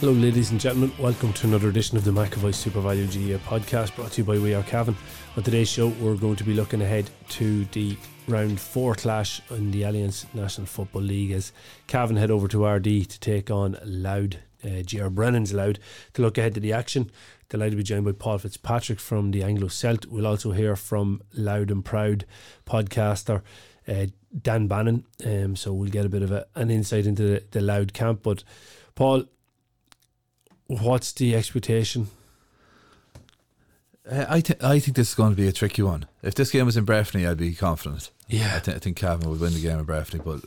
Hello, ladies and gentlemen. Welcome to another edition of the McAvoy Super Value GAA podcast brought to you by We Are Cavan. On today's show, we're going to be looking ahead to the round four clash in the Alliance National Football League as Cavan head over to Ardee to take on Louth, uh, Ger Brennan's Louth, to look ahead to the action. Delighted to be joined by Paul Fitzpatrick from the Anglo Celt. We'll also hear from Louth and Proud podcaster uh, Dan Bannon. Um, so we'll get a bit of a, an insight into the, the Louth camp. But Paul, what's the expectation? Uh, I think I think this is going to be a tricky one. If this game was in Breffni, I'd be confident. Yeah. I, th- I think Cavan would win the game in Breffni, but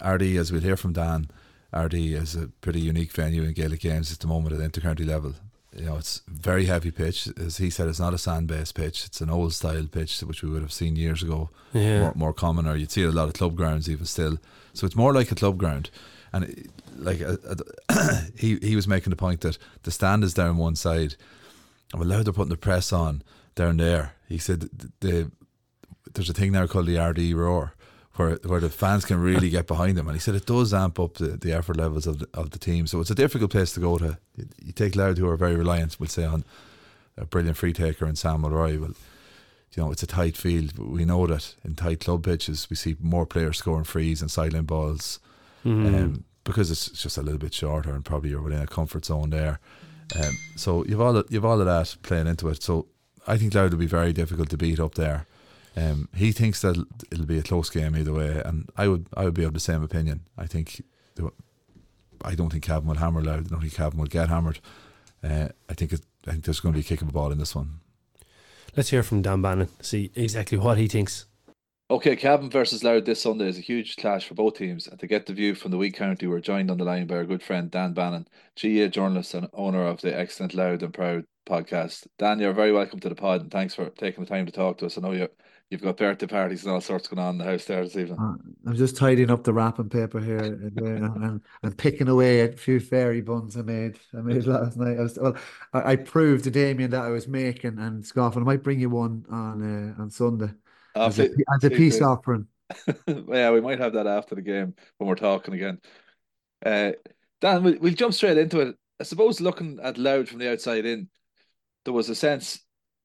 Ardee, as we'll hear from Dan, Ardee is a pretty unique venue in Gaelic games at the moment at intercounty level. You know, it's very heavy pitch. As he said, it's not a sand-based pitch. It's an old style pitch, which we would have seen years ago. Yeah. More, more common, or you'd see it a lot of club grounds even still. So it's more like a club ground. And it- like uh, uh, he he was making the point that the stand is down one side, and well, they're putting the press on down there. He said the, the there's a thing now called the Ardee roar, where where the fans can really get behind them, and he said it does amp up the, the effort levels of the, of the team. So it's a difficult place to go to. You take Louth, who are very reliant, we'll say on a brilliant free taker and Sam Mulroy. Well, you know it's a tight field. We know that in tight club pitches, we see more players scoring frees and silent balls Mm-hmm. um, because it's just a little bit shorter and probably you're within a comfort zone there. Um, so you've all you've all of that playing into it. So I think Louth will be very difficult to beat up there. Um, he thinks that it'll be a close game either way, and I would I would be of the same opinion. I think I don't think Cavan will hammer Louth. I don't think Cavan will get hammered. Uh, I think it, I think there's going to be a kick of a ball in this one. Let's hear from Dan Bannon, see exactly what he thinks. Okay, Cavan versus Louth this Sunday is a huge clash for both teams. And to get the view from the Wee County, we're joined on the line by our good friend Dan Bannon, GAA journalist and owner of the excellent Louth and Proud podcast. Dan, you're very welcome to the pod and thanks for taking the time to talk to us. I know you, you've got birthday parties and all sorts going on in the house there this evening. Uh, I'm just tidying up the wrapping paper here and, uh, and, and picking away a few fairy buns I made. I made last night. I was well. I, I proved to Damien that I was making and scoffing. I might bring you one on uh, on Sunday as, a, as a peace offering. yeah, we might have that after the game when we're talking again. Uh, Dan, we'll, we'll jump straight into it. I suppose looking at Louth from the outside in, there was a sense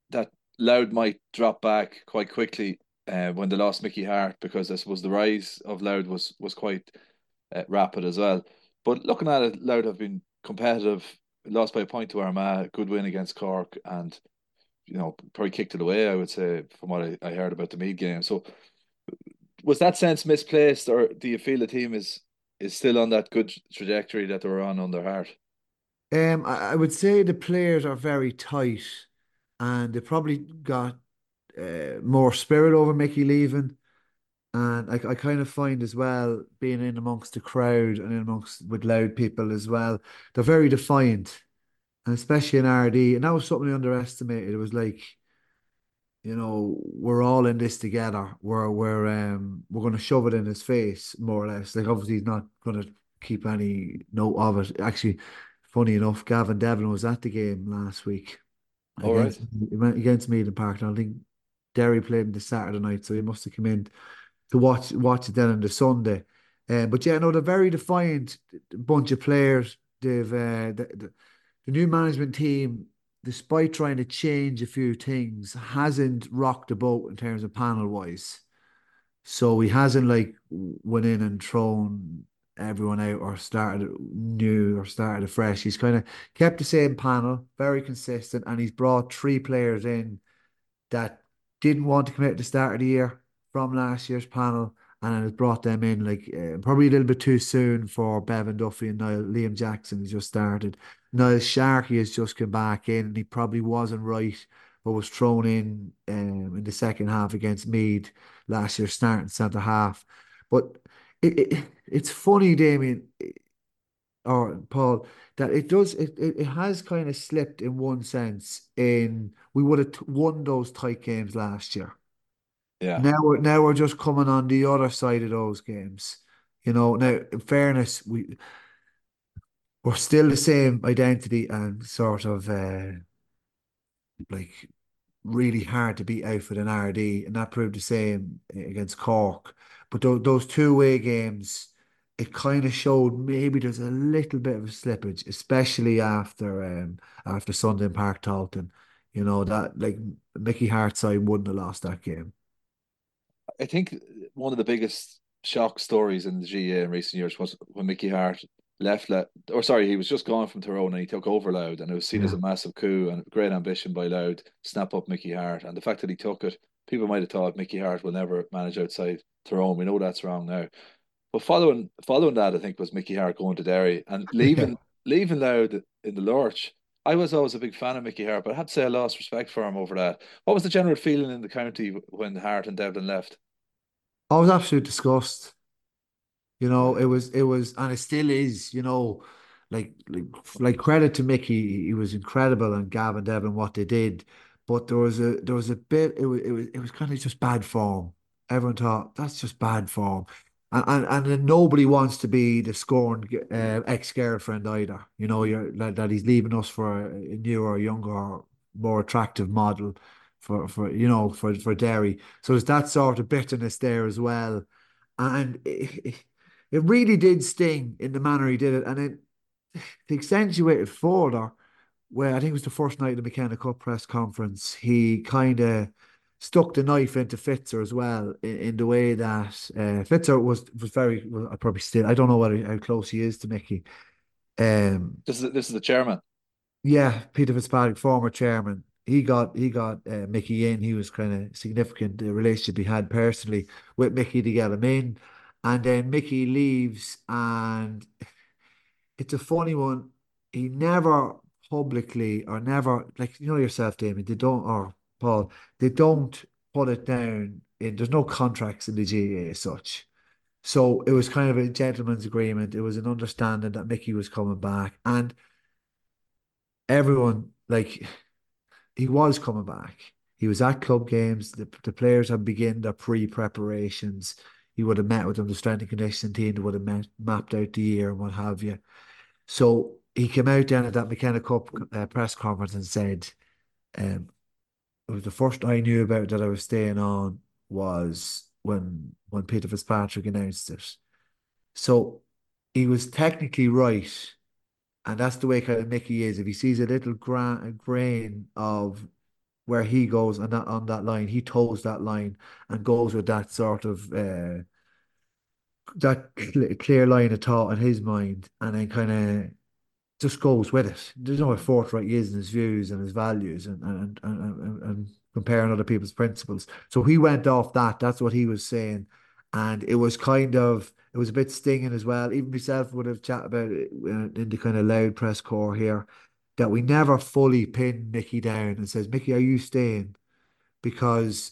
that Louth might drop back quite quickly uh, when they lost Mickey Harte because I suppose the rise of Louth was was quite uh, rapid as well. But looking at it, Louth have been competitive, lost by a point to Armagh, good win against Cork, and you know probably kicked it away. I would say from what I, I heard about the Meath game. So was that sense misplaced, or do you feel the team is is still on that good trajectory that they were on under Harte? Um, I, I would say the players are very tight, and they probably got uh, more spirit over Mickey leaving. And I, I kind of find as well, being in amongst the crowd and in amongst with Louth people as well, they're very defiant, and especially in Ardee. And that was something I underestimated. It was like, you know, we're all in this together. We're we're um we're going to shove it in his face more or less. Like obviously he's not going to keep any note of it. Actually, funny enough, Gavin Devlin was at the game last week. All right. against, right. Against Meaden Park. And I think Derry played on the Saturday night, so he must have come in to watch watch it then on the Sunday. Um, but yeah, no, they're very defiant bunch of players. They've uh, the, the, the new management team, despite trying to change a few things, hasn't rocked the boat in terms of panel wise. So he hasn't like went in and thrown everyone out or started new or started afresh. He's kind of kept the same panel, very consistent, and he's brought three players in that didn't want to commit at the start of the year from last year's panel and has brought them in like uh, probably a little bit too soon for Bevan Duffy and now Liam Jackson has just started. Niall Sharkey has just come back in and he probably wasn't right but was thrown in um, in the second half against Meath last year starting centre half. But it, it it's funny, Damien or Paul, that it does it, it, it has kind of slipped in one sense in we would have won those tight games last year. Yeah. Now we're now we're just coming on the other side of those games. You know, now in fairness, we we're still the same identity and sort of uh like really hard to beat out for an Ardee, and that proved the same against Cork. But th- those two away games, it kind of showed maybe there's a little bit of a slippage, especially after um after Sunday in Páirc Tailteann. You know that like Mickey Hartside wouldn't have lost that game. I think one of the biggest shock stories in the GAA in recent years was when Mickey Harte left, le- or sorry, he was just gone from Tyrone and he took over Louth, and it was seen Yeah. as a massive coup and great ambition by Louth. snap up Mickey Harte, and the fact that he took it, people might have thought Mickey Harte will never manage outside Tyrone. We know that's wrong now. But following following that, I think was Mickey Harte going to Derry and leaving leaving Louth in the lurch. I was always a big fan of Mickey Harte, but I have to say I lost respect for him over that. What was the general feeling in the county when Harte and Devlin left? I was absolutely disgust. You know, it was it was and it still is, you know, like like like credit to Mickey, he was incredible and Gavin Devlin what they did. But there was a there was a bit it was it was it was kind of just bad form. Everyone thought that's just bad form. And and, and nobody wants to be the scorned uh, ex-girlfriend either. You know, you're that, that he's leaving us for a newer, younger, more attractive model for for you know for for Derry. So there's that sort of bitterness there as well, and it, it really did sting in the manner he did it, and it it further, where I think it was the first night of the McKenna Cup press conference, he kind of stuck the knife into Fitzer as well in, in the way that uh, Fitzer was was very well, I probably still I don't know whether how close he is to Mickey. Um, This is this is the chairman. yeah, Peter Fitzpatrick, former chairman, he got he got uh, Mickey in. He was kind of significant the relationship he had personally with Mickey to get him in, and then Mickey leaves, and it's a funny one. He never publicly or never like you know yourself, Damien. They don't or Paul. They don't put it down. In there's no contracts in the GAA as such. So it was kind of a gentleman's agreement. It was an understanding that Mickey was coming back, and everyone like he was coming back. He was at club games. The, the players had begun their pre-preparations. He would have met with them, the strength and conditioning team. Would have met, mapped out the year and what have you. So he came out then at that McKenna Cup uh, press conference and said, um, it was the first I knew about that I was staying on was when when Peter Fitzpatrick announced it. So he was technically right. And that's the way kind of Mickey is. If he sees a little gra grain of where he goes and that on that line, he toes that line and goes with that sort of uh, that cl clear line of thought in his mind, and then kind of just goes with it. There's no forthright he is in his views and his values, and and and, and, and comparing other people's principles. So he went off that. That's what he was saying, and it was kind of it was a bit stinging as well. Even myself would have chat about it in the kind of Louth press corps here that we never fully pin Mickey down and says, Mickey, are you staying? Because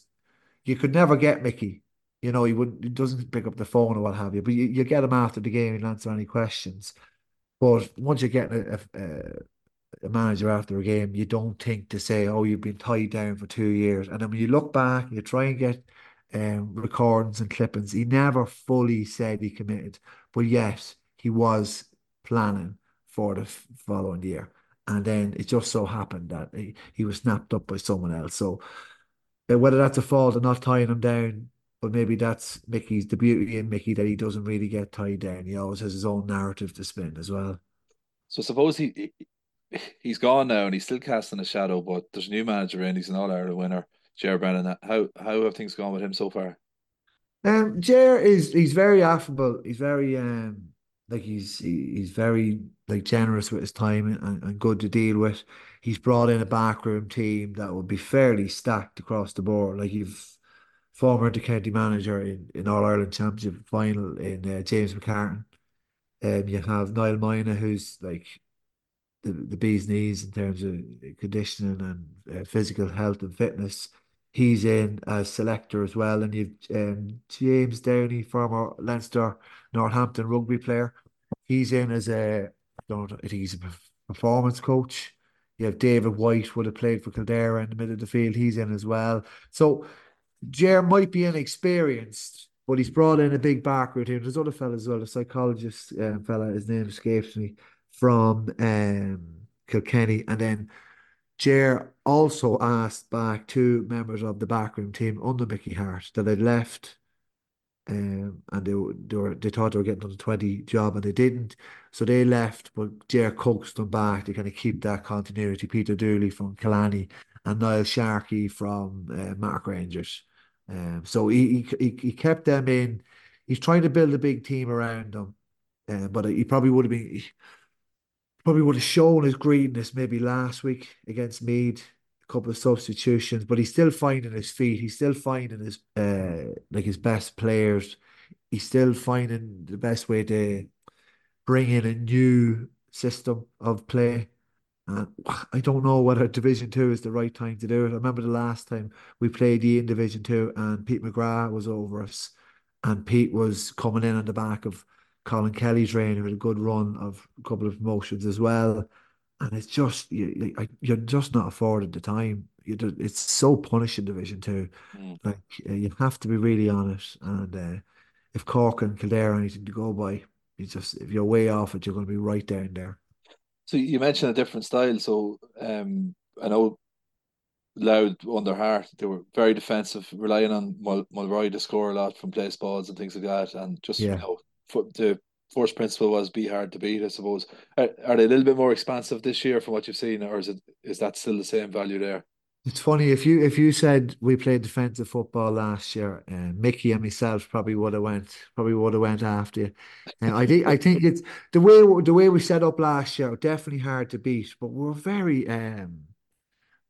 you could never get Mickey. You know, he wouldn't he doesn't pick up the phone or what have you, but you, you get him after the game and answer any questions. But once you get a, a, a manager after a game, you don't think to say, "Oh, you've been tied down for two years." And then when you look back, you try and get um, recordings and clippings. He never fully said he committed, but yes, he was planning for the following year. And then it just so happened that he, he was snapped up by someone else. So uh, whether that's a fault of not tying him down, but maybe that's Mickey's the beauty in Mickey that he doesn't really get tied down. He always has his own narrative to spin as well. So suppose he, he he's gone now and he's still casting a shadow, but there's a new manager in. He's an All Ireland winner, Ger Brennan. How how have things gone with him so far? Um, Ger is he's very affable. He's very um like he's he's very like generous with his time and, and good to deal with. He's brought in a backroom team that will be fairly stacked across the board. Like you've former county manager in, in All Ireland Championship final in uh, James McCartan. Um, you have Niall Moyna, who's like the, the bee's knees in terms of conditioning and uh, physical health and fitness. He's in as selector as well, and you've um, James Downey, former Leinster Northampton rugby player. He's in as a don't know, he's a performance coach. You have David White would have played for Kildare in the middle of the field. He's in as well. So Ger might be inexperienced, but he's brought in a big background here. There's other fellas as well, a psychologist um, fella, his name escapes me, from um, Kilkenny. And then Ger also asked back two members of the backroom team under Mickey Harte that had left um, and they, they were they thought they were getting on the 20 job and they didn't. So they left, but Ger coaxed them back to kind of keep that continuity. Peter Dooley from Killarney and Niall Sharkey from uh, Mark Rangers. Um, so he, he he kept them in. He's trying to build a big team around them, uh, but he probably would have been probably would have shown his greediness maybe last week against Meath. Couple of substitutions, but he's still finding his feet. He's still finding his uh like his best players. He's still finding the best way to bring in a new system of play. And I don't know whether Division Two is the right time to do it. I remember the last time we played you in Division Two, and Pete McGrath was over us, and Pete was coming in on the back of Colin Kelly's reign, who had a good run of a couple of promotions as well. And it's just you, you're just not afforded the time. You it's so punishing Division Two. Mm. Like you have to be really honest. And uh, if Cork and Kildare are anything to go by, you just if you're way off it, you're going to be right down there. So you mentioned a different style. So um, I know Louth under Harte, they were very defensive, relying on Mul- Mulroy to score a lot from place balls and things like that, and just yeah. you know, for, the first principle was be hard to beat. I suppose. Are, are they a little bit more expansive this year from what you've seen, or is it is that still the same value there? It's funny if you if you said we played defensive football last year, uh, Mickey and myself probably would have went probably would have went after you. And uh, I think I think it's the way the way we set up last year definitely hard to beat, but we're very um,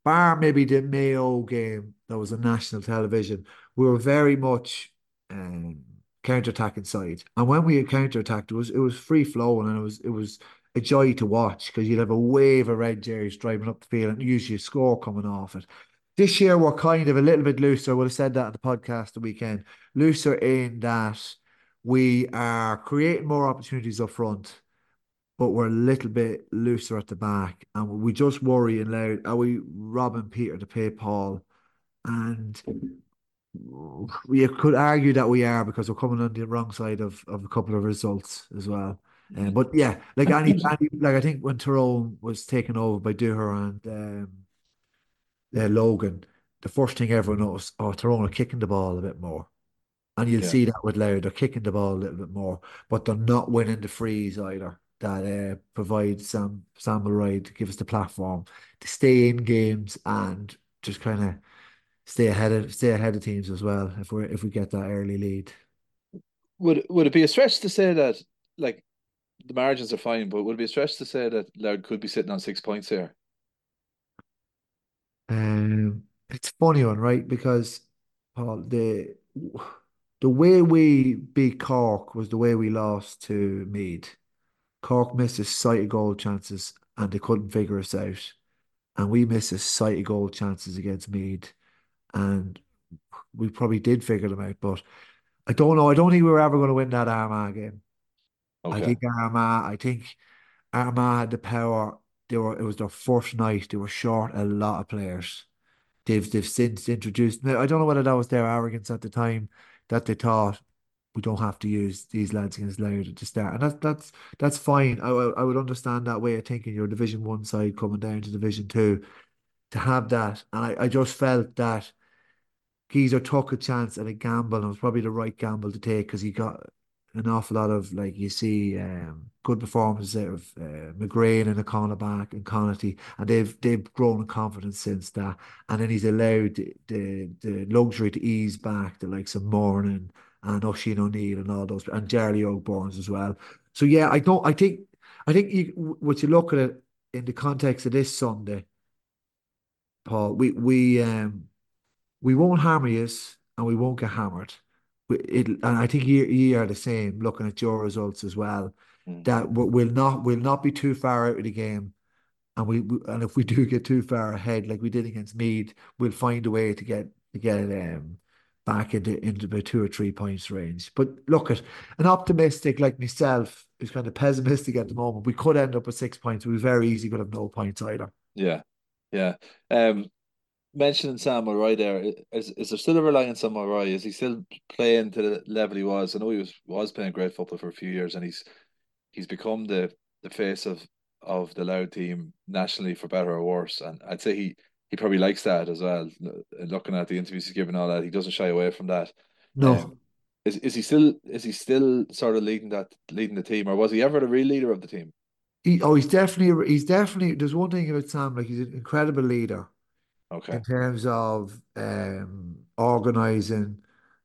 bar maybe the Mayo game that was on national television. We were very much um, counter attacking side, and when we counter attacked, it was it was free flowing and it was it was a joy to watch because you'd have a wave of red jerseys driving up the field and usually a score coming off it. This year we're kind of a little bit looser. I would have said that at the podcast the weekend. Looser in that we are creating more opportunities up front, but we're a little bit looser at the back. And we just worry and Louth, are we robbing Peter to pay Paul? And we could argue that we are because we're coming on the wrong side of, of a couple of results as well. Um, but yeah, like any, any, like I think when Tyrone was taken over by Dooher and um, uh, Logan, the first thing everyone noticed, oh, Tyrone are kicking the ball a bit more. And you'll yeah. see that with Louth, they're kicking the ball a little bit more, but they're not winning the frees either. That uh, provides Sam Sam Ride to give us the platform to stay in games and just kind of stay ahead of stay ahead of teams as well if we if we get that early lead. Would would it be a stretch to say that like the margins are fine, but would it be a stretch to say that Louth could be sitting on six points here? Um, it's funny one, right? Because Paul, the the way we beat Cork was the way we lost to Meath. Cork missed a sight of goal chances and they couldn't figure us out. And we missed a sight of goal chances against Meath. And we probably did figure them out, but I don't know. I don't think we were ever going to win that Armagh game. Okay. I think Armagh, I think Armagh had the power. They were it was their first night. They were short a lot of players. They've they've since introduced. I don't know whether that was their arrogance at the time that they thought we don't have to use these lads against Louth to start, and that's that's that's fine. I I would understand that way of thinking. Your Division One side coming down to Division Two, to have that, and I I just felt that Geezer took a chance and a gamble, and it was probably the right gamble to take because he got an awful lot of like you see um, good performances out of uh, McGrain and O'Connor back and Connaughty, and they've they've grown in confidence since that. And then he's allowed the the, the luxury to ease back the likes of Morning and Oisin O'Neill and all those, and Jerry Burns as well. So yeah, I don't. I think. I think you, what you look at it in the context of this Sunday, Paul. We we um we won't hammer you, and we won't get hammered. It, and I think you, you are the same. Looking at your results as well, mm. that we'll not we'll not be too far out of the game and we and if we do get too far ahead, like we did against Meath, we'll find a way to get to get um back into into the two or three points range. But look at an optimistic like myself who's kind of pessimistic at the moment. We could end up with six points. We very easily could have no points either. Yeah, yeah. Um, mentioning Sam Mulroy there, is is there still a reliance on Mulroy? Is he still playing to the level he was? I know he was was playing great football for a few years, and he's he's become the the face of of the Louth team nationally for better or worse. And I'd say he he probably likes that as well. Looking at the interviews he's given, all that he doesn't shy away from that. No. Um, is is he still is he still sort of leading that leading the team, or was he ever the real leader of the team? He, oh, he's definitely he's definitely. There's one thing about Sam, like he's an incredible leader. Okay. In terms of um, organizing,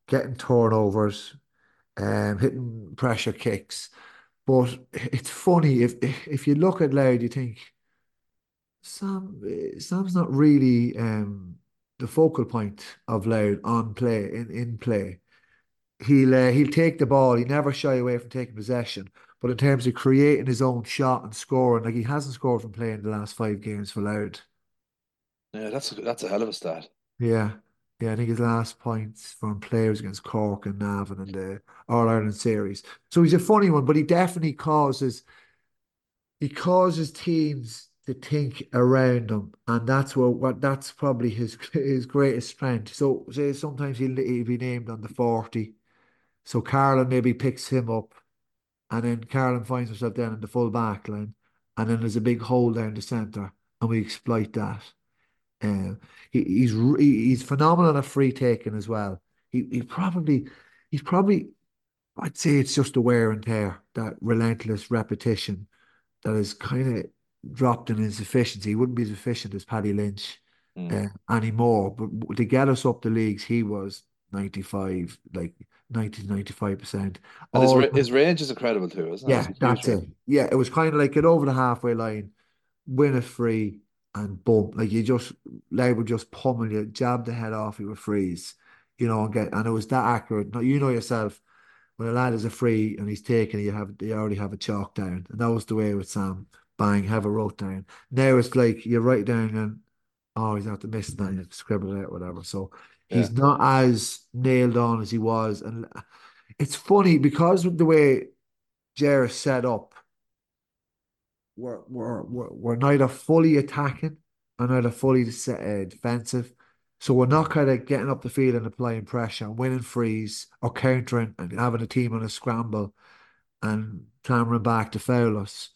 getting turnovers, um, hitting pressure kicks. But it's funny if if you look at Louth, you think Sam Sam's not really um, the focal point of Louth on play in, in play. He'll uh, he'll take the ball. He never shy away from taking possession. But in terms of creating his own shot and scoring, like he hasn't scored from playing the last five games for Louth. Yeah, that's a, that's a hell of a stat. Yeah, yeah, I think his last points from players against Cork and Navan in the All Ireland series. So he's a funny one, but he definitely causes he causes teams to think around him, and that's what what that's probably his his greatest strength. So say sometimes he'll, he'll be named on the forty, so Carlin maybe picks him up, and then Carlin finds himself down in the full back line, and then there's a big hole down the centre, and we exploit that. Uh, he, he's he's phenomenal at free taking as well. He he probably he's probably I'd say it's just the wear and tear, that relentless repetition that is kind of dropped in his efficiency. He wouldn't be as efficient as Paddy Lynch mm. uh, anymore. But to get us up the leagues, he was 95, like 90 95%. his, his range is incredible too, isn't it? Yeah, that's it. Yeah, it was kind of like get over the halfway line, win a free, and boom, like you just they would just pummel you, jab the head off you would freeze, you know, and get and it was that accurate. Now you know yourself when a lad is a free and he's taking it, you have you already have a chalk down, and that was the way with Sam. Bang, have a wrote down. Now it's like you write down and oh, he's not to miss that, you scribble it out, whatever. So he's yeah. not as nailed on as he was, and it's funny because of the way Jerry set up we're, we're, we're, we're neither fully attacking or neither fully uh, defensive. So we're not kind of getting up the field and applying pressure and winning frees or countering and having a team on a scramble and clambering back to foul us.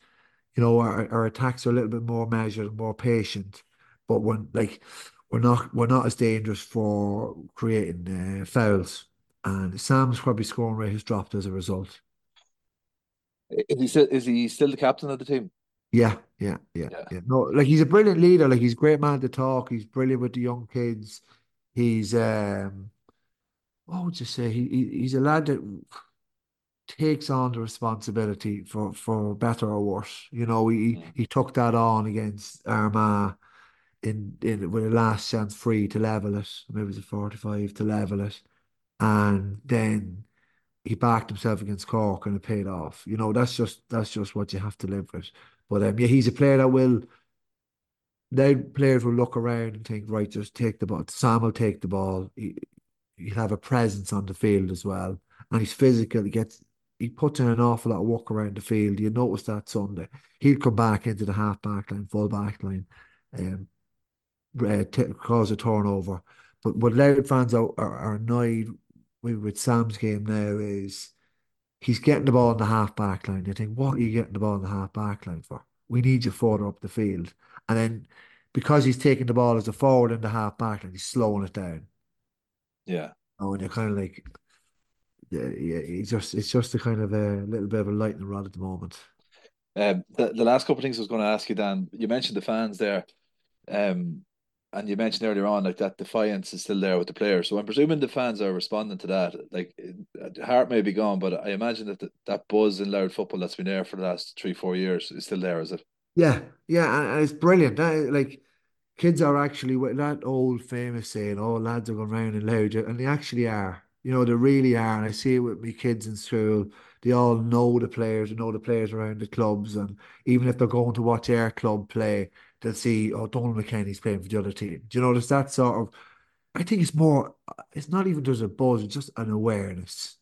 You know, our, our attacks are a little bit more measured, and more patient, but when like we're not we're not as dangerous for creating uh, fouls. And Sam's probably scoring rate has dropped as a result. Is he still is he still the captain of the team? Yeah, yeah, yeah, yeah, yeah. No, like he's a brilliant leader. Like he's a great man to talk. He's brilliant with the young kids. He's um, what would you say? He, he he's a lad that takes on the responsibility for for better or worse. You know, he mm. he took that on against Armagh in in with a last chance free to level it. Maybe it was a forty five to level it, and then he backed himself against Cork and it paid off. You know, that's just that's just what you have to live with. But um, yeah, he's a player that will. Now players will look around and think, right, just take the ball. Sam will take the ball. He, he'll have a presence on the field as well, and he's physical. He gets he puts in an awful lot of work around the field. You notice that Sunday. He'll come back into the half back line, full back line, um, uh, t- cause a turnover. But what Louth fans are, are, are annoyed with, with Sam's game now is he's getting the ball in the half back line. You think, what are you getting the ball in the half back line for? We need you further up the field. And then because he's taking the ball as a forward in the half back line, he's slowing it down. Yeah. Oh, and you're kind of like, yeah, yeah, it's just it's just a kind of a little bit of a lightning rod at the moment. Um, the, the last couple of things I was going to ask you, Dan, you mentioned the fans there. Um, and you mentioned earlier on like that defiance is still there with the players. So I'm presuming the fans are responding to that. Like Harte may be gone, but I imagine that the, that buzz in Louth football that's been there for the last three four years is still there. Is it? Yeah, yeah, and it's brilliant. That, like kids are actually with that old famous saying, "Oh, lads are going round in Louth," and they actually are. You know, they really are. And I see it with my kids in school. They all know the players, they know the players around the clubs, and even if they're going to watch their club play they'll see, oh, Donald McKennie's playing for the other team. Do you there's that sort of, I think it's more, it's not even just a buzz, it's just an awareness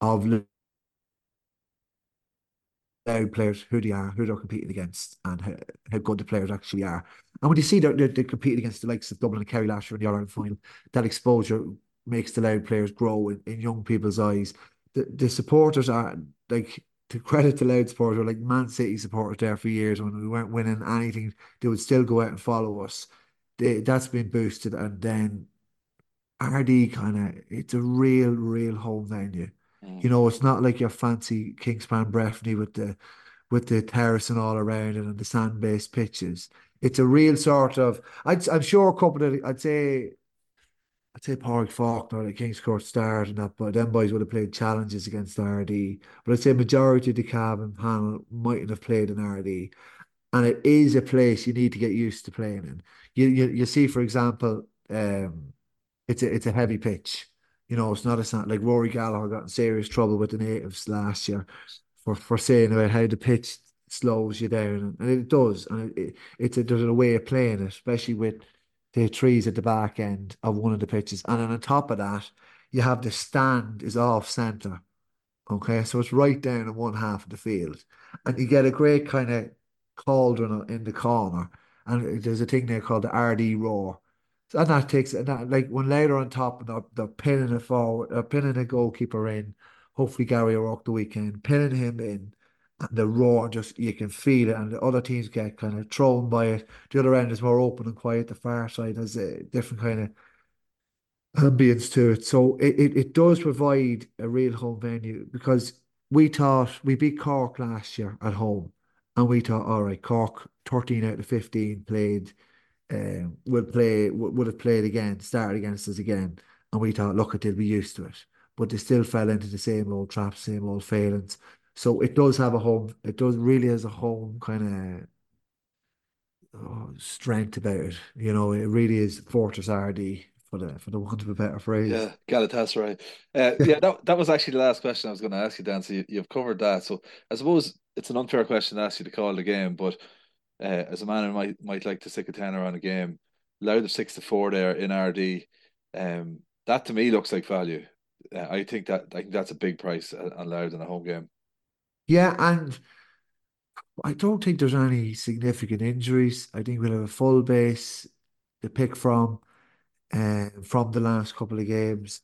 of Louth players, who they are, who they're competing against, and how, how good the players actually are. And when you see that they're, they're competing against the likes of Dublin and Kerry last year in the Ireland final, that exposure makes the Louth players grow in, in young people's eyes. The, the supporters are like to credit the Louth supporters, like Man City supporters there for years when we weren't winning anything, they would still go out and follow us. They, that's been boosted, and then RD kind of it's a real, real home venue. Mm. You know, it's not like your fancy Kingspan Breffni with the with the terrace and all around it and the sand based pitches. It's a real sort of. I'd, I'm sure a couple of. I'd say I'd say Pádraig Faulkner, the Kingscourt Stars and that, but them boys would have played challenges against Ardee. But I'd say majority of the Cavan panel mightn't have played in Ardee. And it is a place you need to get used to playing in. You you, you see, for example, um, it's a it's a heavy pitch. You know, it's not a sound like Rory Gallagher got in serious trouble with the natives last year for, for saying about how the pitch slows you down, and it does, and it, it, it's a there's a way of playing it, especially with the trees at the back end of one of the pitches. And then on top of that, you have the stand is off centre. Okay, so it's right down in one half of the field. And you get a great kind of cauldron in the corner. And there's a thing there called the Ardee roar. And that takes and that like when later on top they're, they're pinning it forward, they're pinning a goalkeeper in. Hopefully Gary O'Rourke the weekend, pinning him in the roar just you can feel it, and the other teams get kind of thrown by it. The other end is more open and quiet. The far side has a different kind of ambience to it. So it, it, it does provide a real home venue because we thought we beat Cork last year at home, and we thought, all right, Cork, 13 out of 15 played, um, will play, would have played again, started against us again. And we thought, look, they'll be used to it. But they still fell into the same old traps, same old failings. So it does have a home. It does really has a home kind of oh, strength about it. You know, it really is Fortress Ardee for the for the want of a better phrase. Yeah, Galatasaray. Uh, yeah, that that was actually the last question I was going to ask you, Dan. So you, you've covered that. So I suppose it's an unfair question to ask you to call the game, but uh, as a man who might might like to stick a tenner on a game, Louth of six to four there in Ardee. Um, that to me looks like value. Uh, I think that I think that's a big price on Louth in a home game. Yeah, and I don't think there's any significant injuries. I think we'll have a full base to pick from uh, from the last couple of games.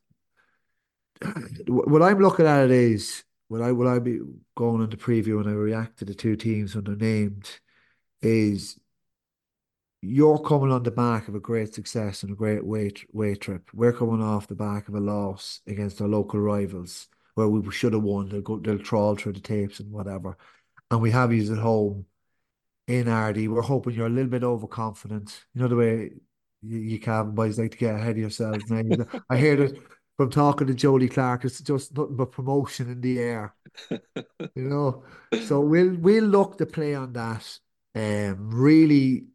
What I'm looking at it is what I will I be going into preview when I react to the two teams when they're named is you're coming on the back of a great success and a great weight weight trip. We're coming off the back of a loss against our local rivals where we should have won. They'll go, they'll trawl through the tapes and whatever. And we have you at home in Ardee. We're hoping you're a little bit overconfident. You know the way you, you can boys like to get ahead of yourselves. I hear that from talking to Jody Clark, it's just nothing but promotion in the air. you know, so we'll we'll look to play on that. Um, really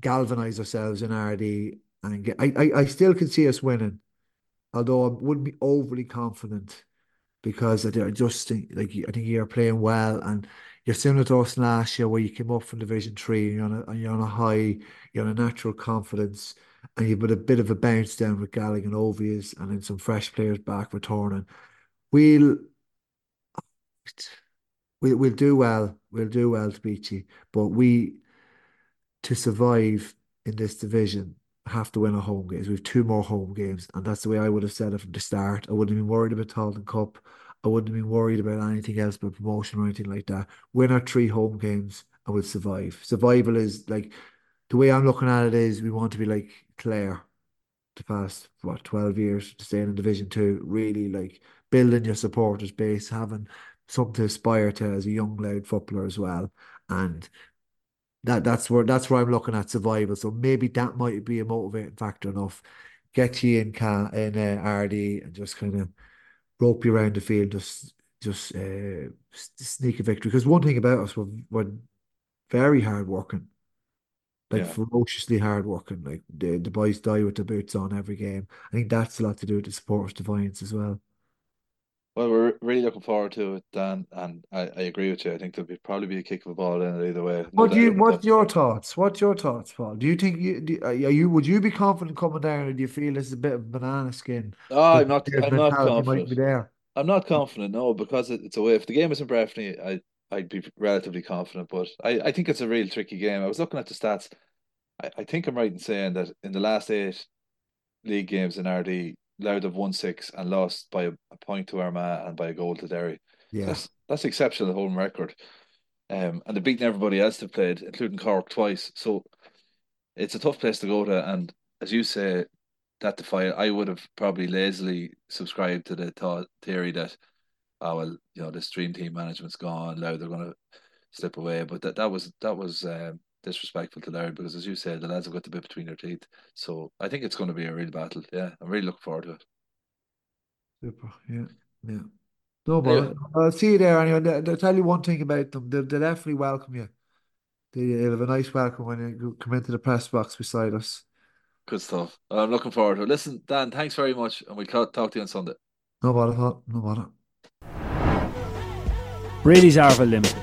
galvanize ourselves in Ardee and get. I, I I still can see us winning, although I wouldn't be overly confident because I, just think like I think you're playing well and you're similar to us last year where you came up from Division Three and you're on a, you're on a high, you're on a natural confidence, and you've got a bit of a bounce down with Gallig and Ovies, and then some fresh players back returning. We'll we'll we'll do well. We'll do well to beat you, but we to survive in this division have to win a home games. We have two more home games, and that's the way I would have said it from the start. I wouldn't have been worried about Tailteann Cup. I wouldn't have been worried about anything else but promotion or anything like that. Win our three home games and we'll survive. Survival is like the way I'm looking at it is we want to be like Clare the past what 12 years to stay in division two, really like building your supporters base, having something to aspire to as a young Louth footballer as well. And that that's where that's where I'm looking at survival. So maybe that might be a motivating factor enough. Get you in can in uh, Ardee and just kind of rope you around the field, just just uh, sneak a victory. Because one thing about us, we're, we're very hard working, like Yeah. ferociously hard working. Like the the boys die with their boots on every game. I think that's a lot to do with the supporters' defiance as well. Well, we're really looking forward to it, Dan, and I, I agree with you. I think there'll be probably be a kick of a ball in it either way. No What do you? What's your thoughts? What's your thoughts, Paul? Do you think you? Do, are you? Would you be confident coming down, or do you feel this is a bit of banana skin? Oh, I'm not. I'm not mentality might confident. be there. I'm not confident, no, because it, it's away. If the game is in Breffni, I I'd be relatively confident, but I, I think it's a real tricky game. I was looking at the stats. I, I think I'm right in saying that in the last eight league games in Ardee, Louth have won six and lost by a, a point to Armagh and by a goal to Derry. Yeah, That's that's exceptional home record. Um, and they've beaten everybody else they've played, including Cork twice. So it's a tough place to go to. And as you say, that defy I would have probably lazily subscribed to the thought theory that, oh well, you know, the stream team management's gone, now they're gonna slip away. But that that was that was um, disrespectful to Larry because as you said, the lads have got the bit between their teeth. So I think it's gonna be a real battle. Yeah, I'm really looking forward to it. super. Yeah, yeah. No bother. I'll see you there anyway. They- They'll tell you one thing about them. They'll, they'll definitely welcome you. They'll have a nice welcome when you come into the press box beside us. Good stuff. I'm looking forward to it. Listen, Dan, thanks very much, and we'll talk to you on Sunday. No bother, Paul. No bother. Brady's Arva Limited,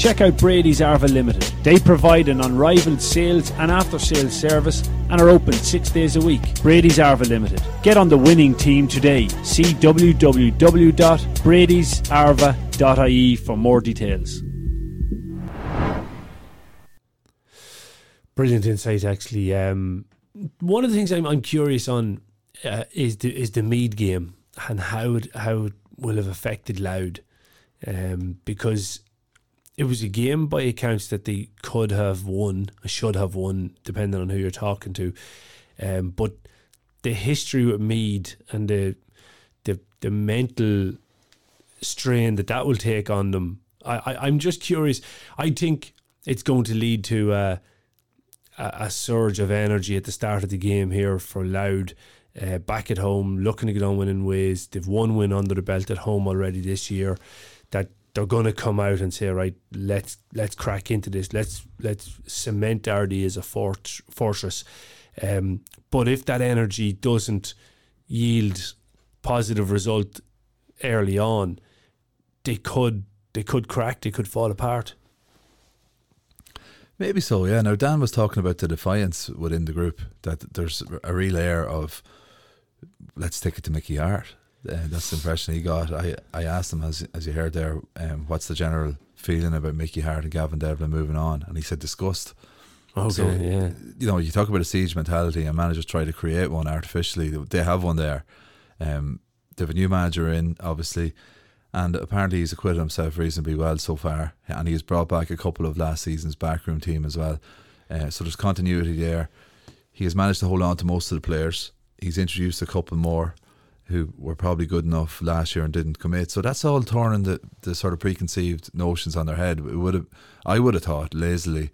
check out Brady's Arva Limited. They provide an unrivaled sales and after sales service and are open six days a week. Brady's Arva Limited. Get on the winning team today. See www.bradysarva.ie for more details. Brilliant insight, actually. Um, one of the things I'm, I'm curious on uh, is the is the Meath game and how it, how it will have affected Louth, um, because it was a game by accounts that they could have won, should have won, depending on who you're talking to. Um, but the history with Meath and the the the mental strain that that will take on them, I, I I'm just curious. I think it's going to lead to. Uh, a, a surge of energy at the start of the game here for Louth. Uh, back at home, looking to get on winning ways. They've won one win under the belt at home already this year. That they're going to come out and say, right, let's let's crack into this. Let's let's cement Ardee as a fort, fortress. Um, but if that energy doesn't yield positive result early on, they could they could crack. They could fall apart. Maybe so, yeah. Now Dan was talking about the defiance within the group that there's a real air of let's take it to Mickey Harte. Uh, that's the impression he got. I, I asked him as as you heard there, um, what's the general feeling about Mickey Harte and Gavin Devlin moving on, and he said disgust. Okay, So, yeah. You know, you talk about a siege mentality, and managers try to create one artificially. They have one there. Um, they have a new manager in, obviously, and apparently he's acquitted himself reasonably well so far. And he has brought back a couple of last season's backroom team as well. Uh, so there's continuity there. He has managed to hold on to most of the players. He's introduced a couple more who were probably good enough last year and didn't commit. So that's all turning the, the sort of preconceived notions on their head. It would have, I would have thought lazily,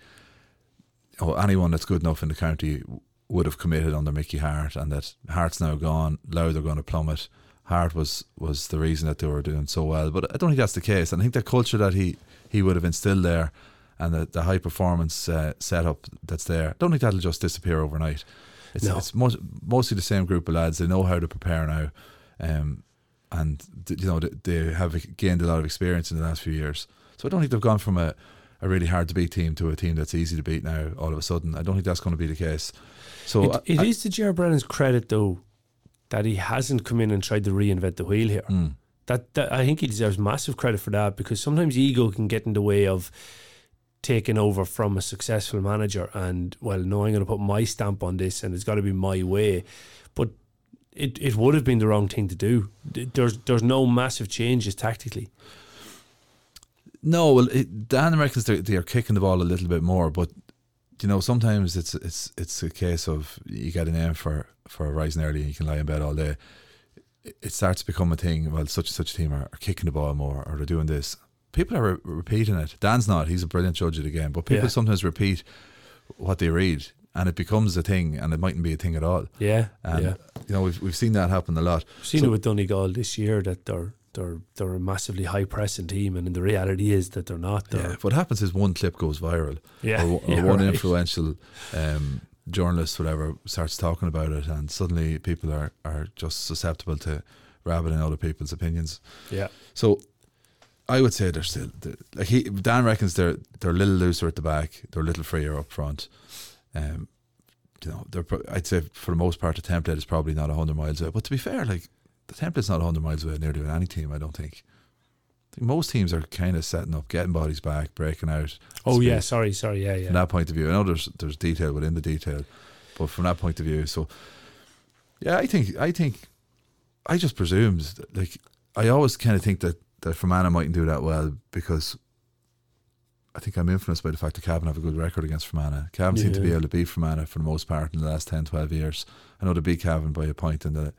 oh, anyone that's good enough in the county would have committed under Mickey Harte, and that Harte's now gone. Now they're going to plummet. Harte was was the reason that they were doing so well, but I don't think that's the case. And I think the culture that he he would have instilled there, and the, the high performance uh, setup that's there, I don't think that'll just disappear overnight. It's, No. it's most, mostly the same group of lads. They know how to prepare now, um, and th- you know they, they have gained a lot of experience in the last few years. So I don't think they've gone from a, a really hard to beat team to a team that's easy to beat now. All of a sudden, I don't think that's going to be the case. So It, it I- is to Ger Brennan's credit, though, that he hasn't come in and tried to reinvent the wheel here. Mm. That, that I think he deserves massive credit for that because sometimes ego can get in the way of taking over from a successful manager and well, no, I'm going to put my stamp on this and it's got to be my way. But it, it would have been the wrong thing to do. There's there's no massive changes tactically. No, well, it, Dan reckons they're, they're kicking the ball a little bit more, but you know sometimes it's it's it's a case of you get an aim for for rising early and you can lie in bed all day. It starts to become a thing. Well, such and such a team are, are kicking the ball more, or they're doing this. People are re- repeating it. Dan's not; he's a brilliant judge of the game. But people Yeah. sometimes repeat what they read, and it becomes a thing, and it mightn't be a thing at all. Yeah, And yeah. you know we've we've seen that happen a lot. I've seen So- it with Donegal this year that they're they're they're a massively high pressing team, and the reality is that they're not. Yeah, They're, what happens is one clip goes viral, Yeah, or, or yeah, one right. influential um, journalist, whatever, starts talking about it, and suddenly people are, are just susceptible to rabbiting other people's opinions. yeah, So I would say they're still they're, like he Dan reckons they're they're a little looser at the back, they're a little freer up front. Um, you know, they're pro- I'd say for the most part the template is probably not hundred miles away. But to be fair, like the template's not hundred miles away nearly with any team. I don't think. I think most teams are kind of setting up, getting bodies back, breaking out. Oh yeah, sorry, sorry, yeah, yeah. From that point of view, I know there's there's detail within the detail, but from that point of view, so yeah, I think I think I just presumed that, like I always kind of think that that Fermanagh mightn't do that well because I think I'm influenced by the fact that Cavan have a good record against Fermanagh. Cavan seem to be able to beat Fermanagh for the most part in the last 10, 12 years. I know they beat Cavan by a point in the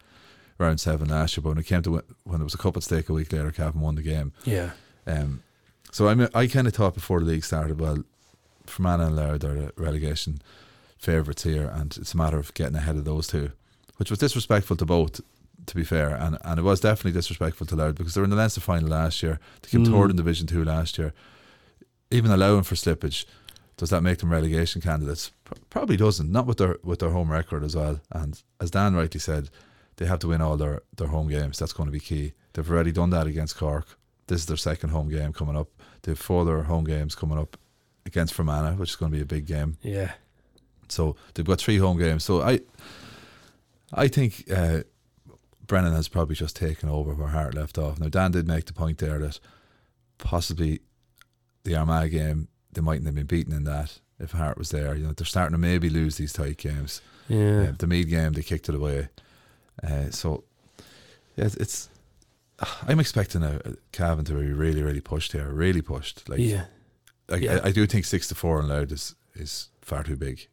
round seven last year, but when it came to when there was a cup at stake a week later, Cavan won the game. yeah, Um, so I mean, I kind of thought before the league started, well, Fermanagh and Louth are the relegation favourites here, and it's a matter of getting ahead of those two, which was disrespectful to both, to be fair, and and it was definitely disrespectful to Louth because they were in the Leinster final last year, they came Mm. third in Division Two last year. Even allowing for slippage, does that make them relegation candidates? Probably doesn't. Not with their with their home record as well. And as Dan rightly said, they have to win all their, their home games. That's going to be key. They've already done that against Cork. This is their second home game coming up. They have four other home games coming up against Fermanagh, which is going to be a big game. yeah. So they've got three home games. So I, I think uh, Brennan has probably just taken over where Harte left off. Now Dan did make the point there that possibly the Armagh game they mightn't have been beaten in that if Harte was there. You know they're starting to maybe lose these tight games. Yeah, Uh, the Meath game they kicked it away. Uh, so yeah, it's, I'm expecting a, a Cavan to be really really pushed here, really pushed. Like yeah. like, Yeah. I, I do think six to four and Louth is is far too big.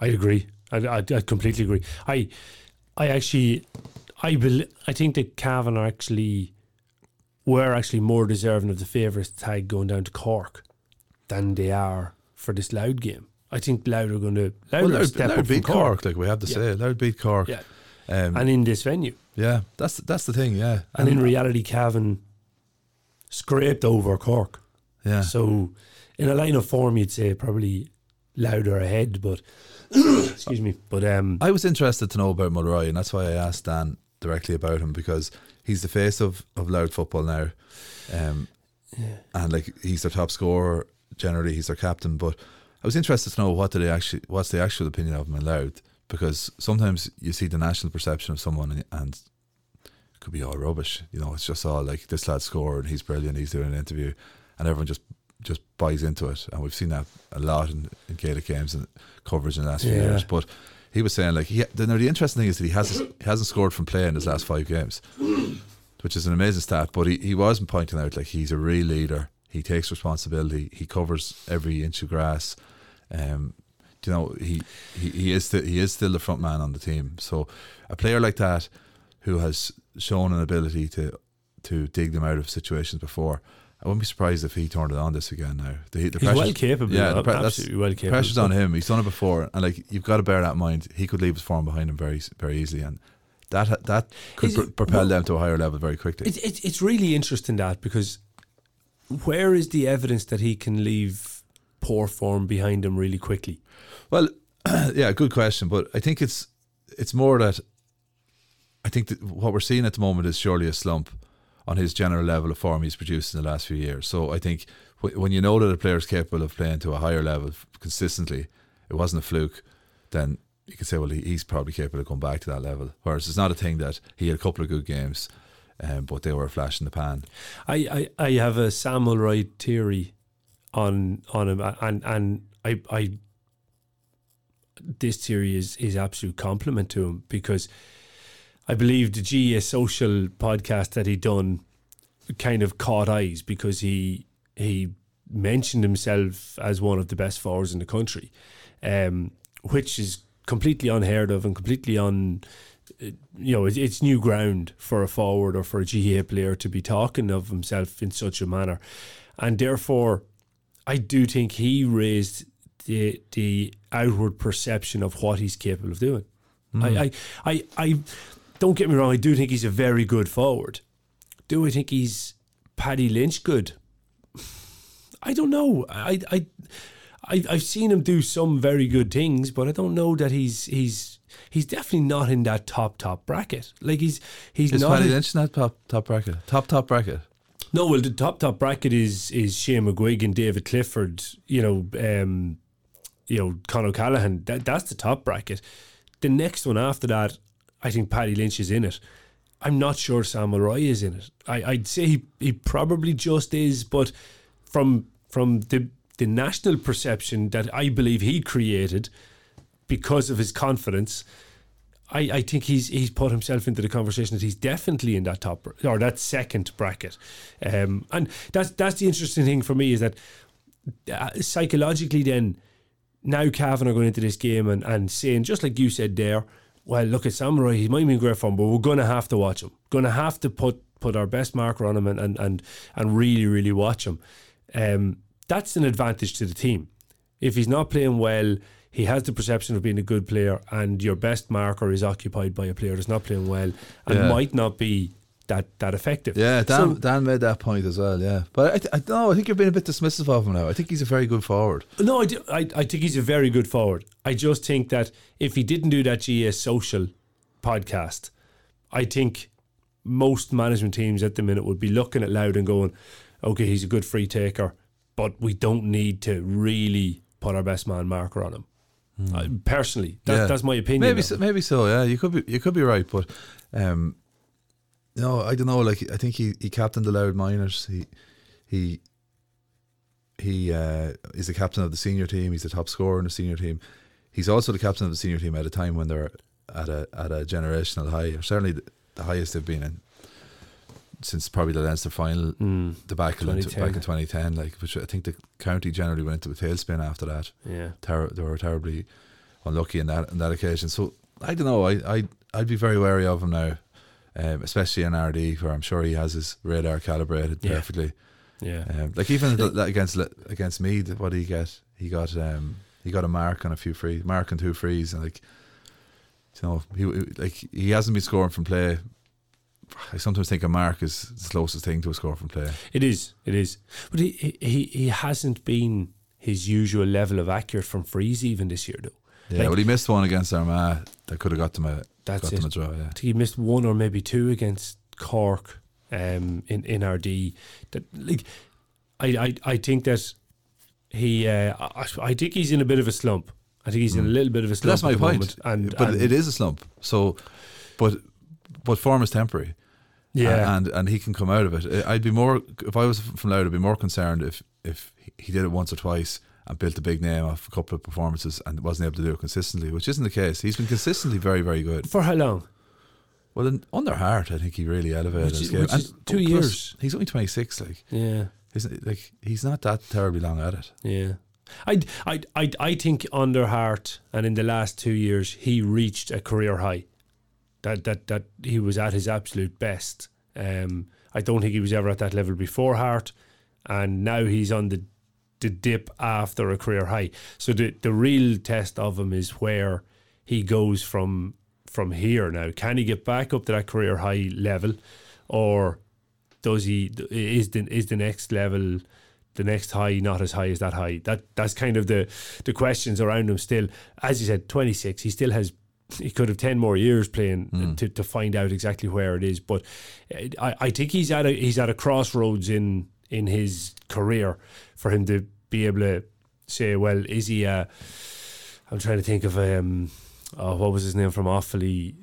I agree. I, I, I completely agree. I I actually I bel I think that Cavan are actually were actually more deserving of the favourites tag going down to Cork than they are for this Louth game. I think Louth are going to Louth Well, Louth, step Louth up beat Cork. Cork. like we have to Yeah. say. Louth beat Cork. Yeah. Um, and in this venue. yeah, that's that's the thing. Yeah, And in reality, Cavan scraped over Cork. yeah, So in a line of form, you'd say probably louder ahead, but excuse me. But um, I was interested to know about Mulroy, and that's why I asked Dan directly about him because he's the face of of Louth football now, um, and like he's their top scorer generally. He's their captain, but I was interested to know what do they actually what's the actual opinion of him in Louth because sometimes you see the national perception of someone and, and it could be all rubbish. You know, it's just all like this lad scored and he's brilliant. He's doing an interview, and everyone just just buys into it, and we've seen that a lot in, in Gaelic games and coverage in the last few years. But he was saying like he the, the interesting thing is that he hasn't he hasn't scored from play in his last five games, which is an amazing stat. But he, he wasn't pointing out like he's a real leader. He takes responsibility. He covers every inch of grass. Um, you know he, he, he is still he is still the front man on the team. So a player like that who has shown an ability to to dig them out of situations before. I wouldn't be surprised if he turned it on this again now. The, the he's well capable. Yeah, the pre- absolutely well capable. pressure's on him. He's done it before, and like you've got to bear that in mind. He could leave his form behind him very very easily, and that that could pr- propel well- them to a higher level very quickly. It's, it's it's really interesting that because where is the evidence that he can leave poor form behind him really quickly? Well, yeah, good question, but I think it's it's more that I think that what we're seeing at the moment is surely a slump on his general level of form he's produced in the last few years. So I think wh- when you know that a player is capable of playing to a higher level consistently, it wasn't a fluke. Then you can say, well, he, he's probably capable of going back to that level. Whereas it's not a thing that he had a couple of good games, um, but they were a flash in the pan. I, I, I have a Sam Mulroy theory on on him, and and I I this theory is is absolute compliment to him because I believe the GAA social podcast that he done kind of caught eyes because he he mentioned himself as one of the best forwards in the country, um, which is completely unheard of and completely un. You know, it's, it's new ground for a forward or for a GAA player to be talking of himself in such a manner, and therefore, I do think he raised the the outward perception of what he's capable of doing. I, I, I, I don't get me wrong. I do think he's a very good forward. Do I think he's Paddy Lynch good? I don't know. I, I, I, I've seen him do some very good things, but I don't know that he's he's he's definitely not in that top top bracket. Like he's he's Is not. Paddy Lynch in that top top bracket? Top top bracket. no, well, the top top bracket is is Shane McGuigan and David Clifford. You know, um, you know, Con O'Callaghan. That that's the top bracket. The next one after that, I think Paddy Lynch is in it. I'm not sure Sam Mulroy is in it. I, I'd say he, he probably just is, but from from the the national perception that I believe he created because of his confidence, I, I think he's he's put himself into the conversation that he's definitely in that top or that second bracket, um, and that's that's the interesting thing for me is that uh, psychologically then now Cavan are going into this game and, and saying just like you said there, well look at Sam Mulroy he might be in great form but we're going to have to watch him, going to have to put put our best marker on him and and and, and really really watch him. Um, that's an advantage to the team. If he's not playing well, he has the perception of being a good player, and your best marker is occupied by a player that's not playing well and Yeah. might not be that that effective. Yeah, Dan, So- Dan made that point as well. Yeah, but I, th- I don't know. I think you're being a bit dismissive of him now. I think he's a very good forward. No, I, do, I, I think he's a very good forward. I just think that if he didn't do that GS social podcast, I think most management teams at the minute would be looking at Louth and going, okay, he's a good free taker, but we don't need to really put our best man marker on him. I, personally, that. Yeah. that's my opinion. Maybe so, maybe so. Yeah, you could be you could be right, but um, no, I don't know. Like I think he he captained the Louth minors. He he he uh, is the captain of the senior team. He's the top scorer in the senior team. He's also the captain of the senior team at a time when they're at a at a generational high, or certainly the, the highest they've been in since probably the Leinster final Mm, debacle in, 2010. back in 2010. Like, which I think the county generally went into a tailspin after that yeah. ter- they were terribly unlucky in that in that occasion. So I don't know. I I I'd be very wary of him now, um, especially in Ardee, where I'm sure he has his radar calibrated Yeah. perfectly. Yeah. Um, like even the- against against me, what did he get? He got um he got a mark on a few free mark on two frees, and like you know he like he hasn't been scoring from play. I sometimes think a mark is the closest thing to a score from play. It is. It is. But he, he he hasn't been his usual level of accurate from frees even this year though. Yeah, Like- well, he missed one against Armagh that could have got them a That's got it. them a draw. Yeah. I think he missed one or maybe two against Cork um, in in Ardee. That like, I I, I think that he uh, I, I think he's in a bit of a slump. I think he's in a little bit of a slump. that's my point. And but and- it is a slump. So, but but form is temporary. yeah, and and he can come out of it. I'd be more if I was from Louth. I'd be more concerned if if he did it once or twice and built a big name off a couple of performances and wasn't able to do it consistently, which isn't the case. He's been consistently very very good. for how long? Well, in, under Harte, I think he really elevated Which his game. And two plus, years. He's only twenty six. Like, Yeah. isn't like he's not that terribly long at it. Yeah. I, I, I, I think under Harte and in the last two years he reached a career high. That that that he was at his absolute best. Um, I don't think he was ever at that level before Harte, and now he's on the the dip after a career high. So the the real test of him is where he goes from from here. Now, can he get back up to that career high level, or does he is the is the next level the next high not as high as that high that that's kind of the the questions around him still as you said 26 he still has he could have 10 more years playing to, to find out exactly where it is but uh, I, I think he's at a he's at a crossroads in in his career for him to be able to say well is he uh I'm trying to think of um oh, what was his name from Offaly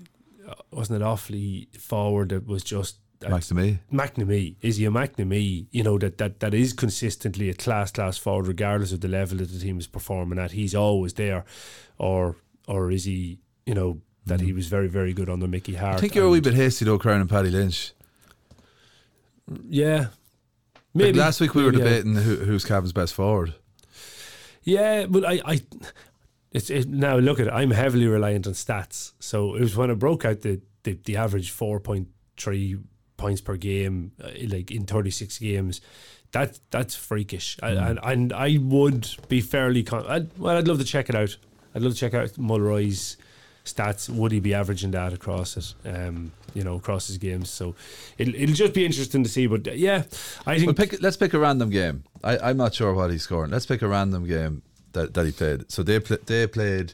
uh, wasn't it Offaly forward that was just me. McNamee is he a McNamee? You know that that that is consistently a class class forward, regardless of the level that the team is performing at. He's always there, or or is he? You know, that he was very very good under Mickey Harte. I think you're a wee bit hasty though, crowning Paddy Lynch. yeah. Like, Maybe last week we were I- debating who, who's Cavan's best forward. Yeah, but I, I it's it, now look at it. I'm heavily reliant on stats. So it was when I broke out the the, the average four point three points per game, uh, like in thirty six games. That that's freakish, I, and and I would be fairly con- I'd, well. I'd love to check it out. I'd love to check out Mulroy's stats. Would he be averaging that across it? Um, you know, across his games. So it'll it'll just be interesting to see. But uh, yeah, I think Well, pick, let's pick a random game. I, I'm not sure what he's scoring. Let's pick a random game that, that he played. So they pl- they played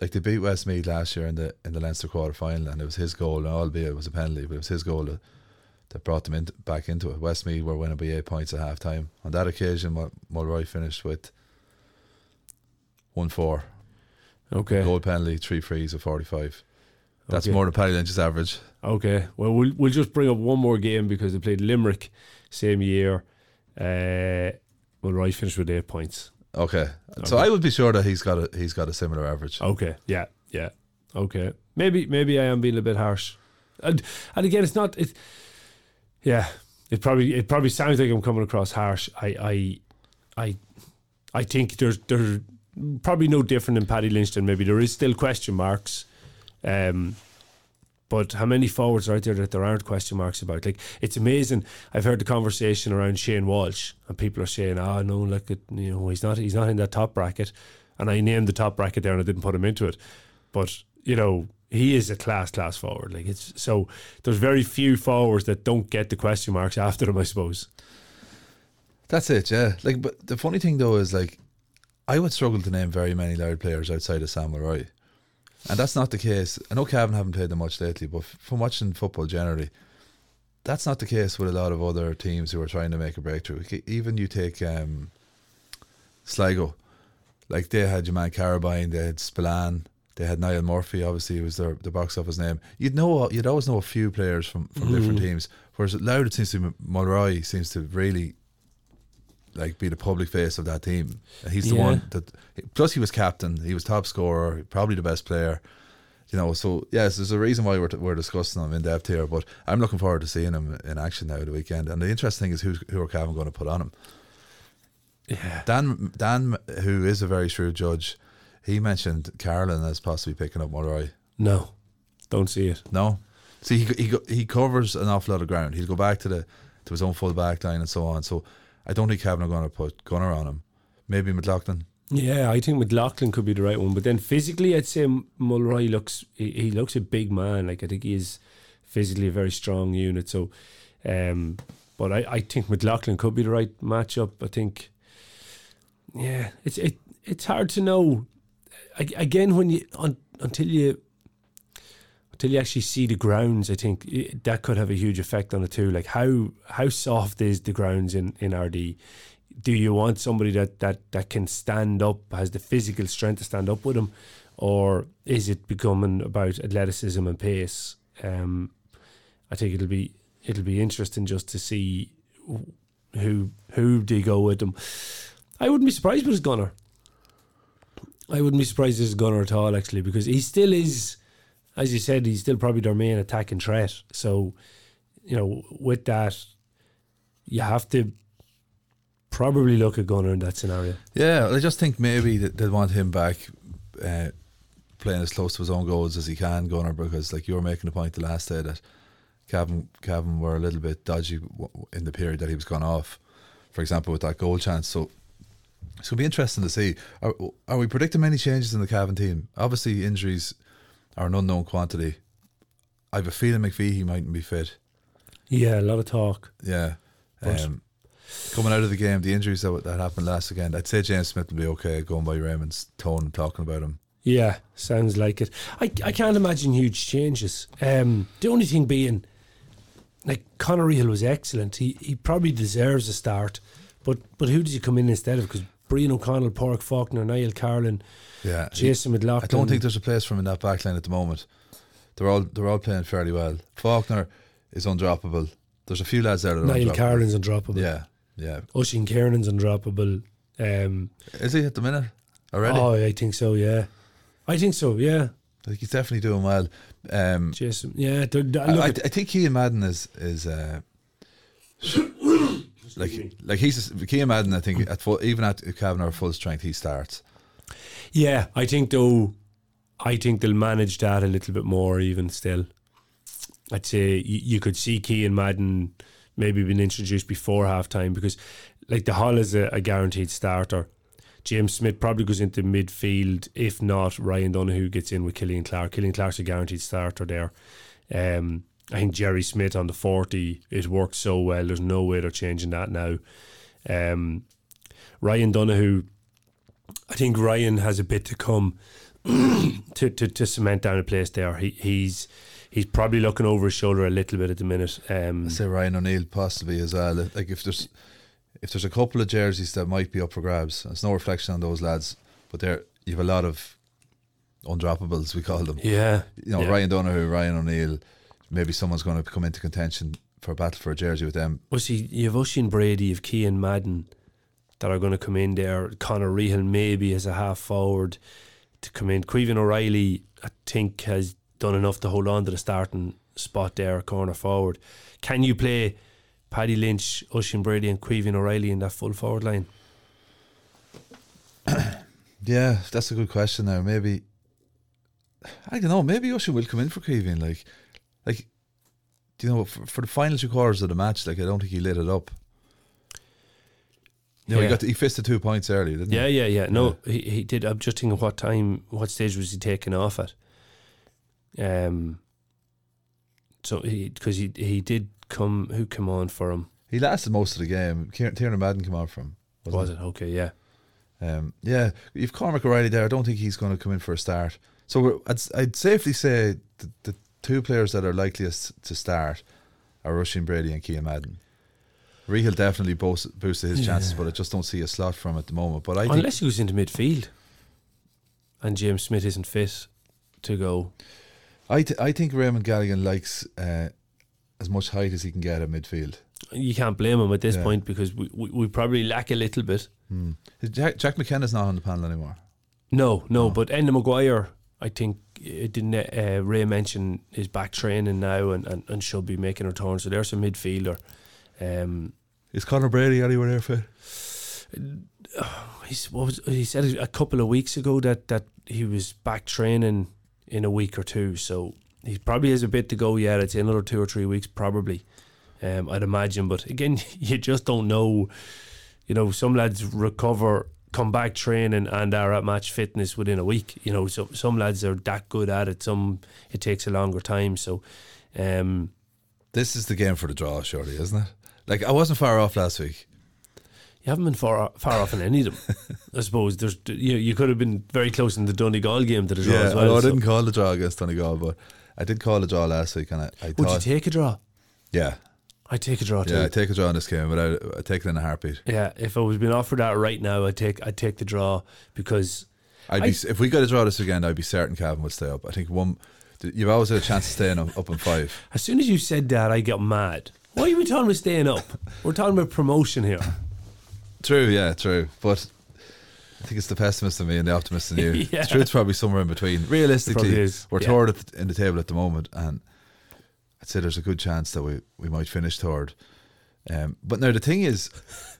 like they beat Westmeath last year in the in the Leinster quarter final, and it was his goal. And albeit it was a penalty, but it was his goal that, that brought them in, back into it. Westmeath were winning by eight points at half time. On that occasion, Mul- Mulroy finished with one four okay. goal penalty, three frees of forty five. That's Okay. more than Paddy Lynch's average. Okay. Well, we'll we'll just bring up one more game because they played Limerick same year. Uh, well, Roy finished with eight points. Okay. so Okay. I would be sure that he's got a he's got a similar average. Okay. Yeah. Yeah. Okay. Maybe maybe I am being a bit harsh. And and again, it's not. It. Yeah. It probably it probably sounds like I'm coming across harsh. I I I I think there's there's probably no different in Paddy Lynch than maybe there is still question marks. Um, but how many forwards are out there that there aren't question marks about? Like it's amazing. I've heard the conversation around Shane Walsh, and people are saying, "Ah, no, look at you know he's not he's not in that top bracket." And I named the top bracket there, and I didn't put him into it. But you know he is a class class forward. Like it's so there's very few forwards that don't get the question marks after them. I suppose. That's it, yeah. Like, but the funny thing though is like, I would struggle to name very many Laird players outside of Sam Mulroy, and that's not the case. I know Cavan haven't played them much lately, but from watching football generally, that's not the case with a lot of other teams who are trying to make a breakthrough. Even you take um, Sligo, like they had your man Carabine, they had Spillane, they had Niall Murphy. Obviously, he was their the box office name. You'd know, you'd always know a few players from from different teams. Whereas Louth, it seems to be Mulroy seems to really like be the public face of that team. And He's the Yeah. one that. Plus, he was captain. He was top scorer. Probably the best player. You know, so yes, there's a reason why we're, we're discussing him in depth here. But I'm looking forward to seeing him in action now the weekend. And the interesting thing is who who are Cavan going to put on him. Yeah. Dan, Dan, who is a very shrewd judge, he mentioned Carolyn as possibly picking up Mulroy. No, don't see it. No, see, he he he covers an awful lot of ground. He'll go back to the to his own full back line and so on. So I don't think Cavan are going to put Gunner on him. Maybe McLaughlin. Yeah, I think McLaughlin could be the right one, but then physically, I'd say Mulroy looks he, he looks a big man. Like I think he is physically a very strong unit. So, um, but I, I think McLaughlin could be the right matchup. I think, yeah, it's it it's hard to know. I, again, when you un, until you until you actually see the grounds, I think i that could have a huge effect on it too. Like how how soft is the grounds in in Ardee? Do you want somebody that that that can stand up, has the physical strength to stand up with them, or is it becoming about athleticism and pace? Um, I think it'll be it'll be interesting just to see who who they go with them. I wouldn't be surprised with his gunner. I wouldn't be surprised with his gunner at all, actually, because he still is, as you said, he's still probably their main attacking threat. So, you know, with that, you have to probably look at Gunner in that scenario. Yeah, I just think maybe they'll want him back, uh, playing as close to his own goals as he can, Gunner, because like you were making the point the last day that Cavan were a little bit dodgy in the period that he was gone off. For example, with that goal chance, so it's to be interesting to see. Are, are we predicting many changes in the Cavan team? Obviously, injuries are an unknown quantity. I have a feeling McVeigh mightn't be fit. Yeah, a lot of talk. Yeah. Um, coming out of the game, the injuries that, that happened last weekend, I'd say James Smith will be okay going by Raymond's tone talking about him. Yeah, sounds like it. I, I can't imagine huge changes. Um, the only thing being, like Conor Hill was excellent. He he probably deserves a start, but but who does he come in instead of? Because Brian O'Connell, Pork Faulkner, Niall Carlin, Yeah. Jason I don't think there's a place for him in that back line at the moment. They're all they're all playing fairly well. Faulkner is undroppable. There's a few lads there that are Niall undroppable. Carlin's undroppable. Yeah, yeah. Oisin Kiernan's undroppable. Um, Is he at the minute already? oh, I think so. Yeah, I think so. Yeah, I think he's definitely doing well. Um, Jason, yeah, they're- they're- I, I, I think Cian Madden is is uh, like like he's Cian Madden. I think at full, even at Kavanagh full strength, he starts. yeah, I think though, I think they'll manage that a little bit more even still. I'd say you, you could see Key and Madden maybe been introduced before halftime because like the Hall is a, a guaranteed starter. James Smith probably goes into midfield. If not, Ryan Donahue gets in with Killian Clark. Killian Clark's a guaranteed starter there. Um, I think Jerry Smith on the 40, it worked so well. There's no way they're changing that now. Um, Ryan Donahue, I think Ryan has a bit to come to, to, to cement down a place there. He, he's he's probably looking over his shoulder a little bit at the minute. Um, I say Ryan O'Neill possibly as well. Like if there's if there's a couple of jerseys that might be up for grabs, it's no reflection on those lads, but there you have a lot of undroppables we call them. yeah, You know yeah. Ryan Donahue, Ryan O'Neill. Maybe someone's going to come into contention for a battle for a jersey with them. Well, see, you have Oisin Brady, you have Cian Madden that are going to come in there. Conor Rehill maybe as a half forward to come in. Queven O'Reilly, I think, has done enough to hold on to the starting spot there, corner forward. Can you play Paddy Lynch, Oisin Brady, and Queven O'Reilly in that full forward line? Yeah, that's a good question. Now maybe I don't know. Maybe Oisin will come in for Kevin. Like, like do you know for, for the final two quarters of the match? Like I don't think he lit it up. Know, Yeah. he got he fisted two points early, didn't Yeah, he? yeah, yeah. Yeah. No, he, he did. I'm just thinking what time, what stage was he taking off at? Um. So he because he he did come. Who came on for him? He lasted most of the game. Tiernan Madden came on from. wasn't Was it okay? Yeah. Um, yeah, you've Cormac O'Reilly there. I don't think he's going to come in for a start. So we're, I'd, I'd safely say the, the two players that are likeliest to start are Oisin Brady and Cian Madden. Rehill definitely boost, boosted his chances, but I just don't see a slot from him at the moment. But I Unless he goes into midfield, and James Smith isn't fit to go. I, th- I think Raymond Galligan likes uh, as much height as he can get at midfield. You can't blame him at this Yeah. point because we, we, we probably lack a little bit. Hmm. Jack, Jack McKenna's not on the panel anymore. No, no, but Enda Maguire, I think didn't uh, Ray mention is back training now and, and, and should be making a return. So there's a midfielder. Um, Is Conor Brady anywhere there for? he's, what was, he said a couple of weeks ago that, that he was back training in a week or two. So he probably has a bit to go yet. It's another two or three weeks probably. Um, I'd imagine, but again, you just don't know. You know, some lads recover, come back training, and are at match fitness within a week. You know, so some lads are that good at it. Some it takes a longer time. So, um, This is the game for the draw, surely, isn't it? Like I wasn't far off last week. you haven't been far far off in any of them. I suppose there's you you could have been very close in the Donegal game to the draw Yeah, as well. although I so- didn't call the draw against Donegal, but I did call the draw last week, and I, I Would you take a draw? yeah, I'd take a draw too. yeah, I take a draw in this game, but I, I take it in a heartbeat. Yeah, if I was being offered that right now, I'd take I'd take the draw because I'd I- be if we got a draw this weekend, I'd be certain Cavan would stay up. I think one, you've always had a chance of staying up, up in five. as soon as you said that, I got mad. Why are we talking about staying up? We're talking about promotion here. True, yeah, true, but. I think it's the pessimist in me and the optimist in you. Yeah. The truth's probably somewhere in between. Realistically, we're yeah. third in the table at the moment, and I'd say there's a good chance that we, we might finish third. Um, but now the thing is,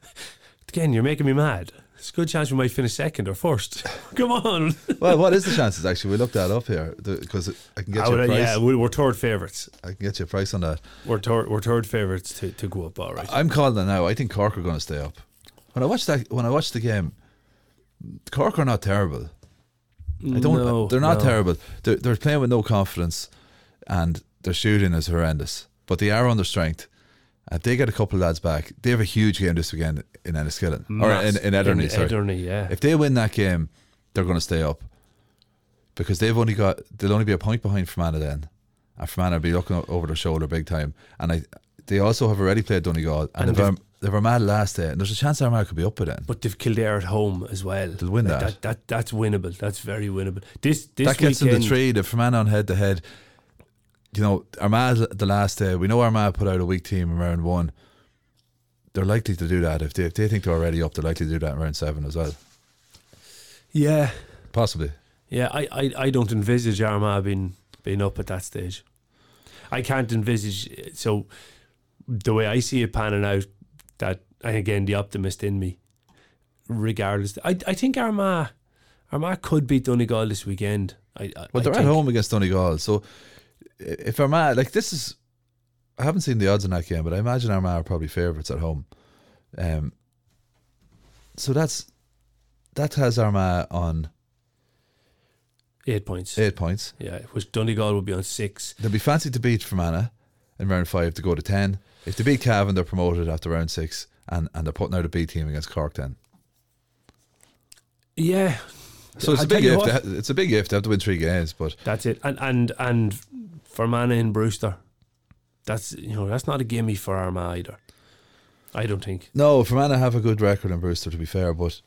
Again, you're making me mad. It's a good chance we might finish second or first. Come on. well, what is the chances? Actually, we looked that up here because I can get I you a price. yeah, we- we're third favourites. I can get you a price on that. We're third, we're third favourites to, to go up. All right. I'm calling it now. I think Cork are going to stay up. When I watched that, when I watched the game, Cork are not terrible. I don't. No, they're not no. terrible. They're, they're playing with no confidence, and their shooting is horrendous. But they are under strength. If they get a couple of lads back, they have a huge game this weekend in Enniskillen or in, in Ederney. In sorry. Ederney, yeah. If they win that game, they're going to stay up because they've only got they'll only be a point behind Fermanagh then, and Fermanagh will be looking over their shoulder big time. And I they also have already played Donegal and, And they've, Arm- they've Armagh last day, and there's a chance Armagh could be up by then. but they've Kildare at home as well. They'll win Like that. that. That's winnable. That's very winnable. This this that gets weekend, them the three. If Fermanagh on head to head. You know, Armagh the last day. We know Armagh put out a weak team in round one. They're likely to do that if they if they think they're already up. They're likely to do that in round seven as well. Yeah, Possibly. Yeah, I, I, I don't envisage Armagh being being up at that stage. I can't envisage. So the way I see it panning out, that and again the optimist in me, regardless, I I think Armagh Armagh could beat Donegal this weekend. I, I Well, they're at think- home against Donegal, so i- if Armagh, like this is, I haven't seen the odds in that game, but I imagine Armagh are probably favourites at home. Um, so that's that has Armagh on eight points. eight points. Yeah, which Donegal would be on six. They'll be fancy to beat Fermanagh in round five to go to ten. If they beat Cavan, they're promoted after round six, and, and they're putting out a B team against Cork then. Yeah, So it's I'll a big if. what. Ha- it's a big if. They have to win three games, but That's it. And and and Fermanagh and Brewster, that's you know that's not a gimme for Armagh either. I don't think. no, Fermanagh have a good record in Brewster to be fair, but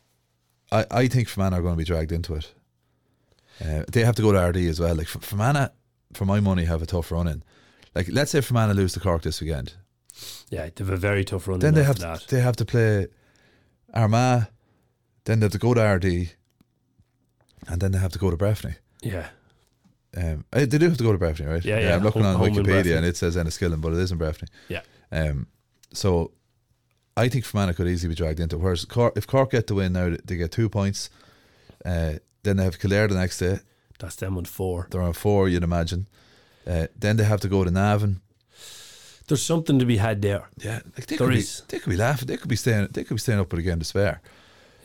I, I think Fermanagh are going to be dragged into it. Uh, they have to go to Ardee as well. Like Fermanagh, for my money, have a tough run in. Like let's say Fermanagh lose to Cork this weekend, Yeah, they have a very tough run. then they have to, that. they have to play Armagh, then they have to go to Ardee, and then they have to go to Breffni. Yeah, Um, eh, they do have to go to Breffni, right? Yeah, yeah, I'm looking home- on Wikipedia and it says Enniskillen, but it is in Breffni. Yeah. Um, so I think Fermanagh could easily be dragged into it. Whereas Cork, if Cork get the win now, they get two points. Uh, then they have Kildare the next day. that's them on four. They're on four, you'd imagine. Uh, then they have to go to Navan. There's something to be had there. Yeah, like they There could is. be, they could be laughing. They could be staying. They could be staying up with a game to spare.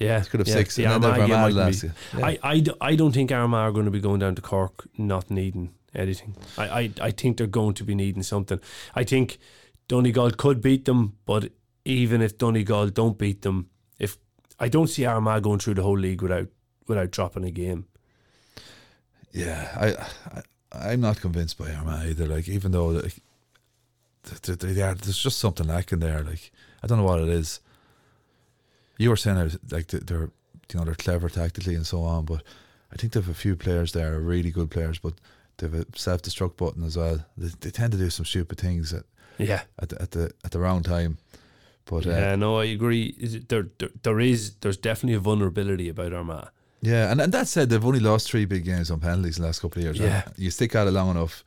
Yeah, They could have yeah, six, the and Armagh game Armagh might last be-. Yeah. I, I, I don't think Armagh are going to be going down to Cork not needing anything. I, I, I think they're going to be needing something. I think Donegal could beat them, but even if Donegal don't beat them, if I don't see Armagh going through the whole league without without dropping a game. Yeah, I, I I'm not convinced by Armagh either. Like even though like, th- th- they are, there's just something lacking there. Like I don't know what it is. You were saying like they're you know they're clever tactically and so on, but I think they have a few players there, are really good players, but they have a self destruct button as well. They, they tend to do some stupid things at, Yeah, at the at the at the wrong time. But uh, yeah, no, I agree. There, there, there is, there's definitely a vulnerability about Armagh. Yeah, and, and that said, they've only lost three big games on penalties in the last couple of years. Yeah. And you stick at it long enough,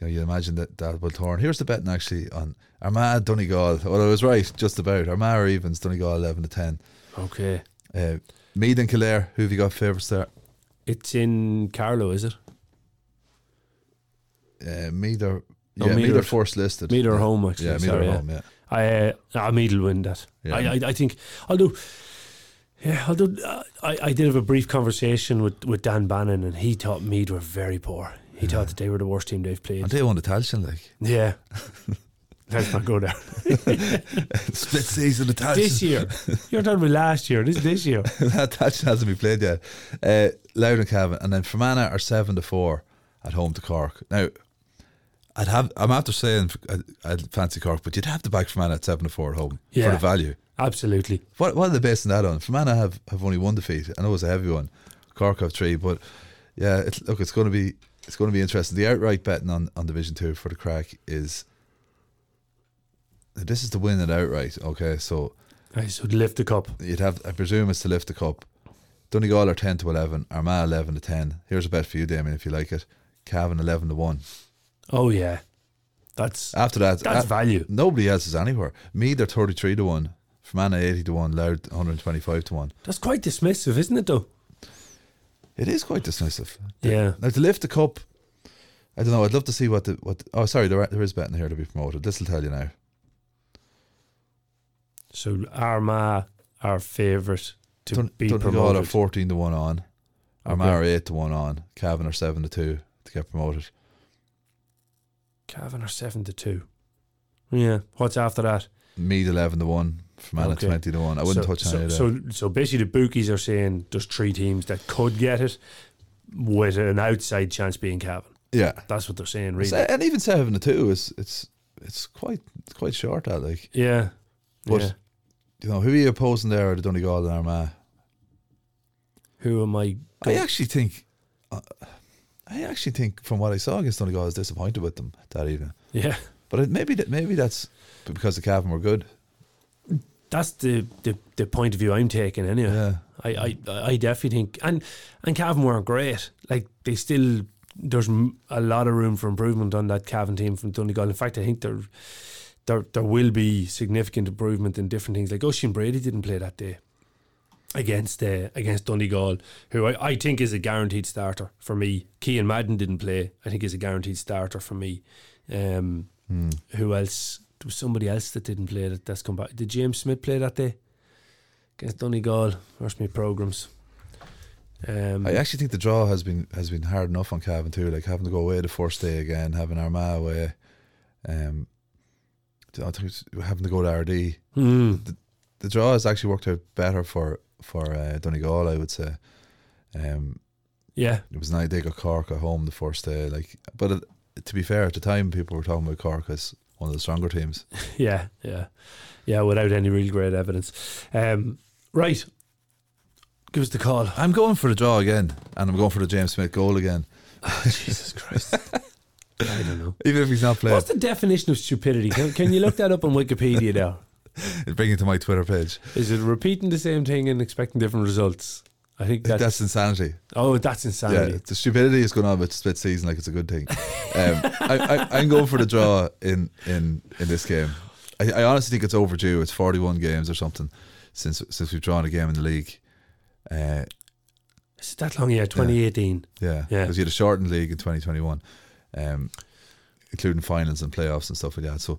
you know, you imagine that that will turn. Here's the betting actually on Armagh Donegal. Well, I was right, just about. Armagh or evens, Donegal 11 to 10. Okay, Uh, Meath and Kildare, who have you got favourites there? it's in Carlow, is it? Uh, Meath are, No, yeah, Meath are- are first listed. Meath are yeah. home, actually, Yeah, Meath sorry, are yeah. home, yeah. I, uh, Meath will win that. Yeah. I, I, I think, although, yeah, although uh, I, I did have a brief conversation with, with Dan Bannon, and he thought Meath were very poor. He thought that they were the worst team they've played. And they won the Tailteann, like. yeah, let's not go there. Split season, the Tailteann. this year, you're talking about last year. This is this year. that Tailteann hasn't been played yet. Uh, Louth and Cavan, and then Fermanagh are 7 to 4 at home to Cork. Now, I'd have. I'm after saying I'd, I'd fancy Cork, but you'd have to back Fermanagh at seven to four at home Yeah. for the value. Absolutely. What what are they basing that on? Fermanagh have, have only one defeat. I know it's a heavy one. Cork have three, but yeah, it's, look, it's going to be it's going to be interesting. The outright betting on, on Division Two for the crack is this is the win at outright. Okay, so I should lift the cup. you'd have I presume it's to lift the cup. Donegal are ten to eleven. Armagh eleven to ten. Here's a bet for you, Damien, if you like it. Cavan eleven to one. Oh yeah, that's After that, that's uh, value. Nobody else is anywhere. Me, they're 33 to 1. Fermanagh 80 to 1. Louth 125 to 1. That's quite dismissive, isn't it? Though. It is quite dismissive. Yeah. Now, to lift the cup, I don't know. I'd love to see what the. what. Oh, sorry, there, are- there is betting here to be promoted. This will tell you now. So Armagh are favourite to Dun- be Donegal promoted. are 14 to 1 on. Armagh Okay. are 8 to 1 on. Cavan are 7 to 2 to get promoted. Cavan are seven to two. Yeah. What's after that? Meath 11 to 1. Fermanagh Okay. 20 to 1. I wouldn't so, touch so, any of that. so, so basically, the bookies are saying there's three teams that could get it, with an outside chance being Cavan. yeah. That's what they're saying, really. And even 7 to 2 is it's it's quite it's quite short, that. Like, yeah. But- yeah. you know, who are you opposing there? The Donegal and Armagh? Who am I? I actually think, uh, I actually think from what I saw against Donegal, I was disappointed with them that evening. Yeah. But it, maybe that maybe that's because the Cavan were good. That's the, the the point of view I'm taking anyway. Yeah. I, I I definitely think and and Cavan weren't great. Like they still there's a lot of room for improvement on that Cavan team from Donegal. In fact, I think there there there will be significant improvement in different things. Like Oisin Brady didn't play that day against uh, against Donegal, who I, I think is a guaranteed starter for me. Cian Madden didn't play. I think is a guaranteed starter for me. Um, Who else? There was somebody else that didn't play that. That's come back. Did James Smith play that day against Donegal? Where's my programs? Um, I actually think the draw has been has been hard enough on Cavan too. Like having to go away the first day again, having Armagh away, um, I think having to go to Ardee. hmm. The draw has actually worked out better for for uh, Donegal, I would say. Um, yeah, it was nice they got Cork at home the first day. Like, but it, to be fair, at the time people were talking about Cork as one of the stronger teams. yeah, yeah, yeah. Without any real great evidence. Um, right, give us the call. I'm going for the draw again, and I'm going for the James Smith goal again, Oh, Jesus Christ. I don't know. even if he's not playing. What's the definition of stupidity? Can, can you look that up on Wikipedia now? Bring it to my Twitter page. Is it repeating the same thing and expecting different results? I think that's, That's insanity. oh, that's insanity. Yeah, the stupidity is going on with split season like it's a good thing. Um, I, I, I'm going for the draw in in in this game. I, I honestly think it's overdue. It's 41 games or something since since we've drawn a game in the league. Uh, Is it that long? Yeah, 2018. yeah, Yeah. because you had a shortened league in 2021, um, including finals and playoffs and stuff like that. So,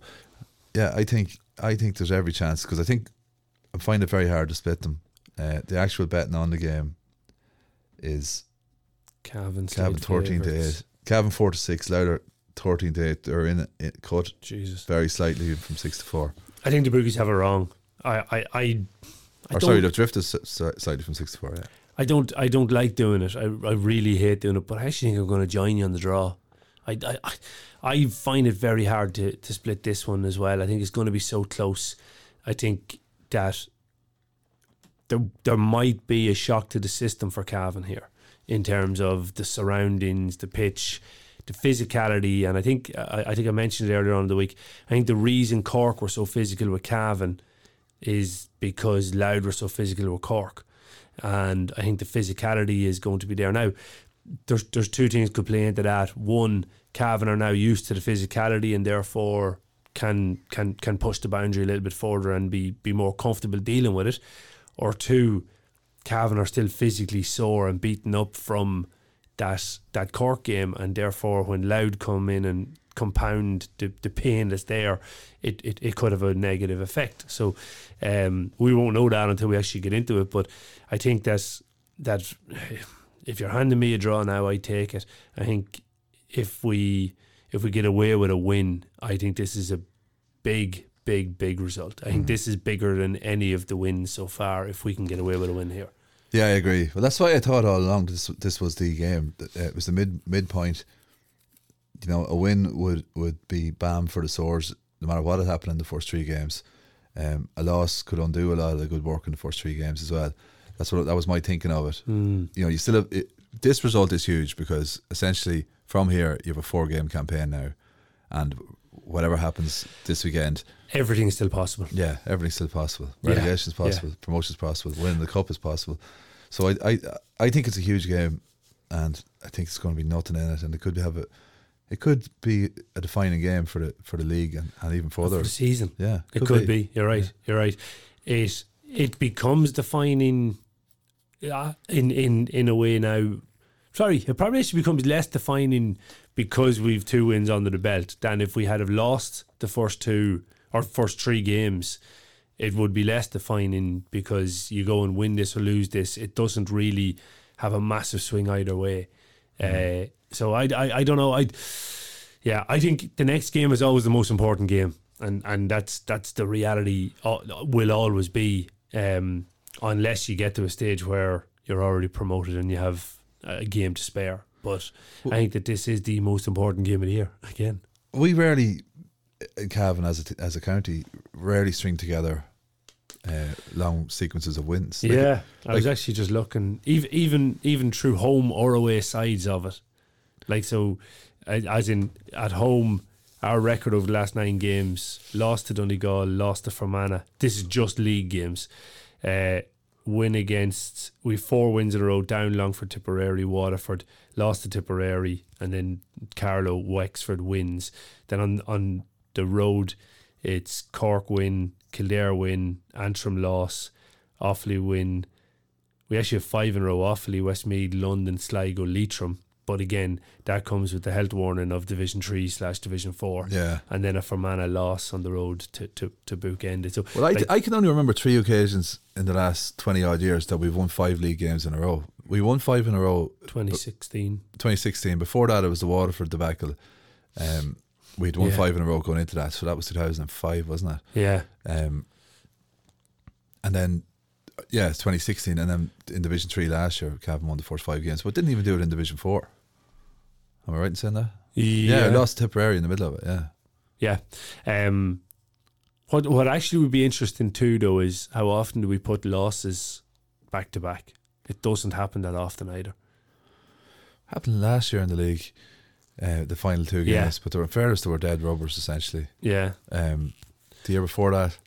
yeah, I think I think there's every chance because I think I find it very hard to split them. Uh, the actual betting on the game is Cavan Slade 13 to 8. Cavan 4 to 6, Louth 13 to 8. They're in it, cut Jesus. very slightly from 6 to 4. I think the bookies have it wrong. I, I, I, I Or don't, sorry, they've drifted slightly from 6 to 4. Yeah. I don't, I don't like doing it. I, I really hate doing it. But I actually think I'm going to join you on the draw. I, I, I, I find it very hard to, to split this one as well. I think it's going to be so close. I think that there, there might be a shock to the system for Cavan here in terms of the surroundings, the pitch, the physicality, and I think I, I think I mentioned it earlier on in the week. I think the reason Cork were so physical with Cavan is because Louth were so physical with Cork, and I think the physicality is going to be there now. There's there's two things could play into that. One, Cavan are now used to the physicality and therefore can can can push the boundary a little bit further and be be more comfortable dealing with it. Or two, Cavan are still physically sore and beaten up from that that Cork game, and therefore when Louth come in and compound the, the pain that's there, it, it, it could have a negative effect. So um, we won't know that until we actually get into it. But I think that's that if you're handing me a draw now, I take it. I think if we if we get away with a win, I think this is a big, big, big result. I think this is bigger than any of the wins so far. If we can get away with a win here. Yeah, I agree. Well, that's why I thought all along this this was the game. Uh, It was the mid midpoint. You know, a win would would be bam for the sores, no matter what had happened in the first three games. Um, a loss could undo a lot of the good work in the first three games as well. That's what that was my thinking of it. You know, you still have it, this result is huge because essentially from here you have a four game campaign now, and whatever happens this weekend, Everything is still possible. yeah, everything's still possible. Yeah, is possible. Promotion is possible. Winning the cup is possible. So I, I, I think it's a huge game, and I think it's going to be nothing in it, and it could have a, it could be a defining game for the for the league and, and even For further. the season. Yeah, It could, be. You're right. You're right. It it becomes defining yeah, in in in a way now. Sorry, it probably actually becomes less defining because we've two wins under the belt than if we had have lost the first two or first three games. It would be less defining because you go and win this or lose this. It doesn't really have a massive swing either way. Uh, so I, I I don't know. I yeah, I think the next game is always the most important game, and and that's that's the reality. uh, Will always be um, unless you get to a stage where you're already promoted and you have a game to spare. But I think that this is the most important game of the year again. We rarely, in Cavan as a t- as a county, rarely string together uh, long sequences of wins. Like, yeah, I was actually just looking, even even even through home or away sides of it. Like so, as in at home, our record over the last nine games: lost to Donegal, lost to Fermanagh. This is just league games. Uh, win against we four wins in a row down Longford, Tipperary, Waterford, lost to Tipperary, and then Carlow, Wexford wins. Then on on the road, it's Cork win, Kildare win, Antrim loss, Offaly win. We actually have five in a row: Offaly, Westmeath, London, Sligo, Leitrim. But again, that comes with the health warning of Division Three slash Division Four, Yeah. and then a Fermanagh loss on the road to to to bookend it. So Well, I, like, I can only remember three occasions in the last 20 odd years that we've won five league games in a row. We won five in a row 2016. 2016. Before that, it was the Waterford debacle. Um, we'd won Yeah. five in a row going into that. So that was 2005, wasn't it? Yeah, Um, and then, yeah, it's 2016. And then in Division 3 last year, Cavan won the first five games, but didn't even do it in Division 4. Am I right in saying that? Yeah, I lost Tipperary in the middle of it, yeah. Yeah. Um, what what actually would be interesting too, though, is how often do we put losses back to back? It doesn't happen that often either. Happened last year in the league, uh, the final two Yeah. games, but they were, in fairness, they were dead rubbers, essentially. Yeah, Um, the year before that,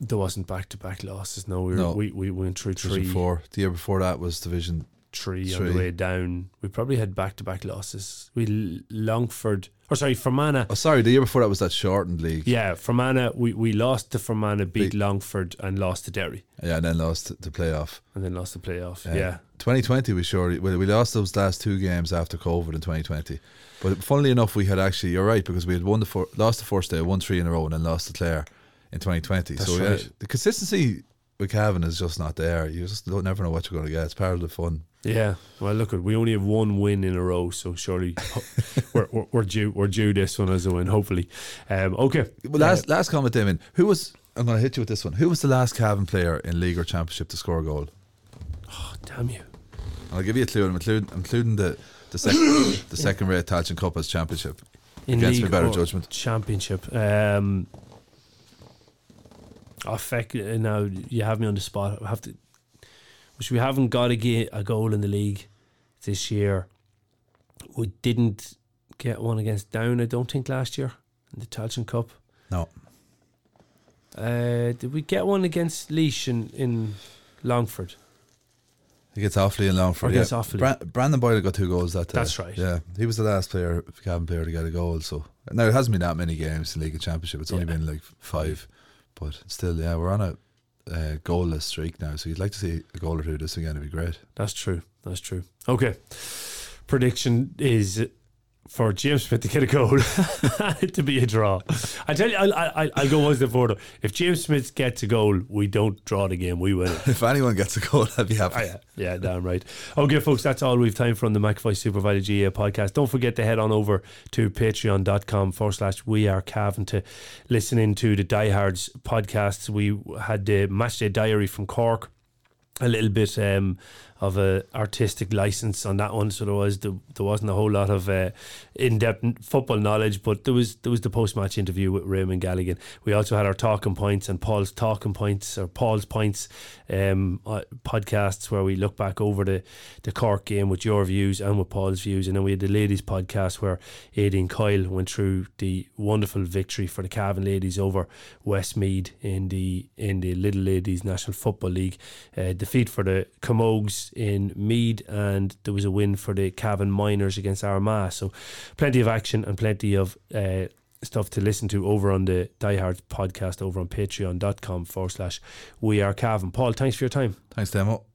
there wasn't back to back losses. No, we were, No. we we went through three, four. The year before that was Division. Three on the way down. We probably had back to back losses. We Longford, or sorry, Fermanagh. Oh, sorry, the year before that was that shortened league. Yeah, Fermanagh. We we lost to Fermanagh, beat Beat- Longford, and lost to Derry, Yeah, and then lost the playoff. and then lost the playoff. Uh, yeah. 2020, we sure well, we lost those last two games after COVID in 2020. But funnily enough, we had actually you're right because we had won the four, lost the first day, won three in a row, and then lost to Clare in 2020. That's so yeah, right. the consistency with Cavan is just not there. You just don't never know what you're going to get. It's part of the fun. Yeah, well, look, we only have one win in a row, so surely we're, we're we're due we're due this one as a win, hopefully. Um, okay, Well, last last comment, Damien. Who was I'm going to hit you with this one. Who was the last Cavan player in league or championship to score a goal? oh, damn you. I'll give you a clue. I'm including, including the the, sec- the second rate Tailteann Cup as championship. In Against league better judgment. championship. Um, oh, feck, uh, now you have me on the spot. I have to. Which we haven't got a, a goal in the league this year. We didn't get one against Down, I don't think, last year in the Tailteann Cup. No, Uh, did we get one against Laois in, in Longford? he gets Offaly in Longford. Or Yeah. Offaly. Bra- Brandon Boyle got two goals that day. That's right. Yeah, he was the last player, Cavan player, to get a goal. So now it hasn't been that many games in league and championship. It's only Yeah. been like five, but still, yeah, we're on a uh, goalless streak now. So you'd like to see a goal or two this again. It'd be great. That's true. That's true. Okay. Prediction is for James Smith to get a goal to be a draw. I tell you, I'll, I'll, I'll go one step further. If James Smith gets a goal, we don't draw the game. We win it. If anyone gets a goal, I'd be happy. Oh, yeah. yeah, damn right. Okay, folks, that's all we've time for on the McAvoy Super Value GAA podcast. Don't forget to head on over to patreon.com forward slash we are Cavan to listen into the Diehards podcasts. We had the Matchday Diary from Cork. A little bit um, of a artistic license on that one, so there was the, there wasn't a whole lot of uh, in depth football knowledge, but there was there was the post match interview with Raymond Galligan. We also had our talking points and Paul's talking points or Paul's points um, uh, podcasts where we look back over the the Cork game with your views and with Paul's views, and then we had the ladies podcast where Aidan Coyle went through the wonderful victory for the Cavan ladies over Westmeath in the in the Lidl Ladies National Football League. Uh, defeat for the Camogues in Meath, and there was a win for the Cavan minors against Armagh. So, plenty of action and plenty of uh, stuff to listen to over on the Diehards podcast over on patreon.com forward slash we are Cavan. Paul, thanks for your time. Thanks, Demo.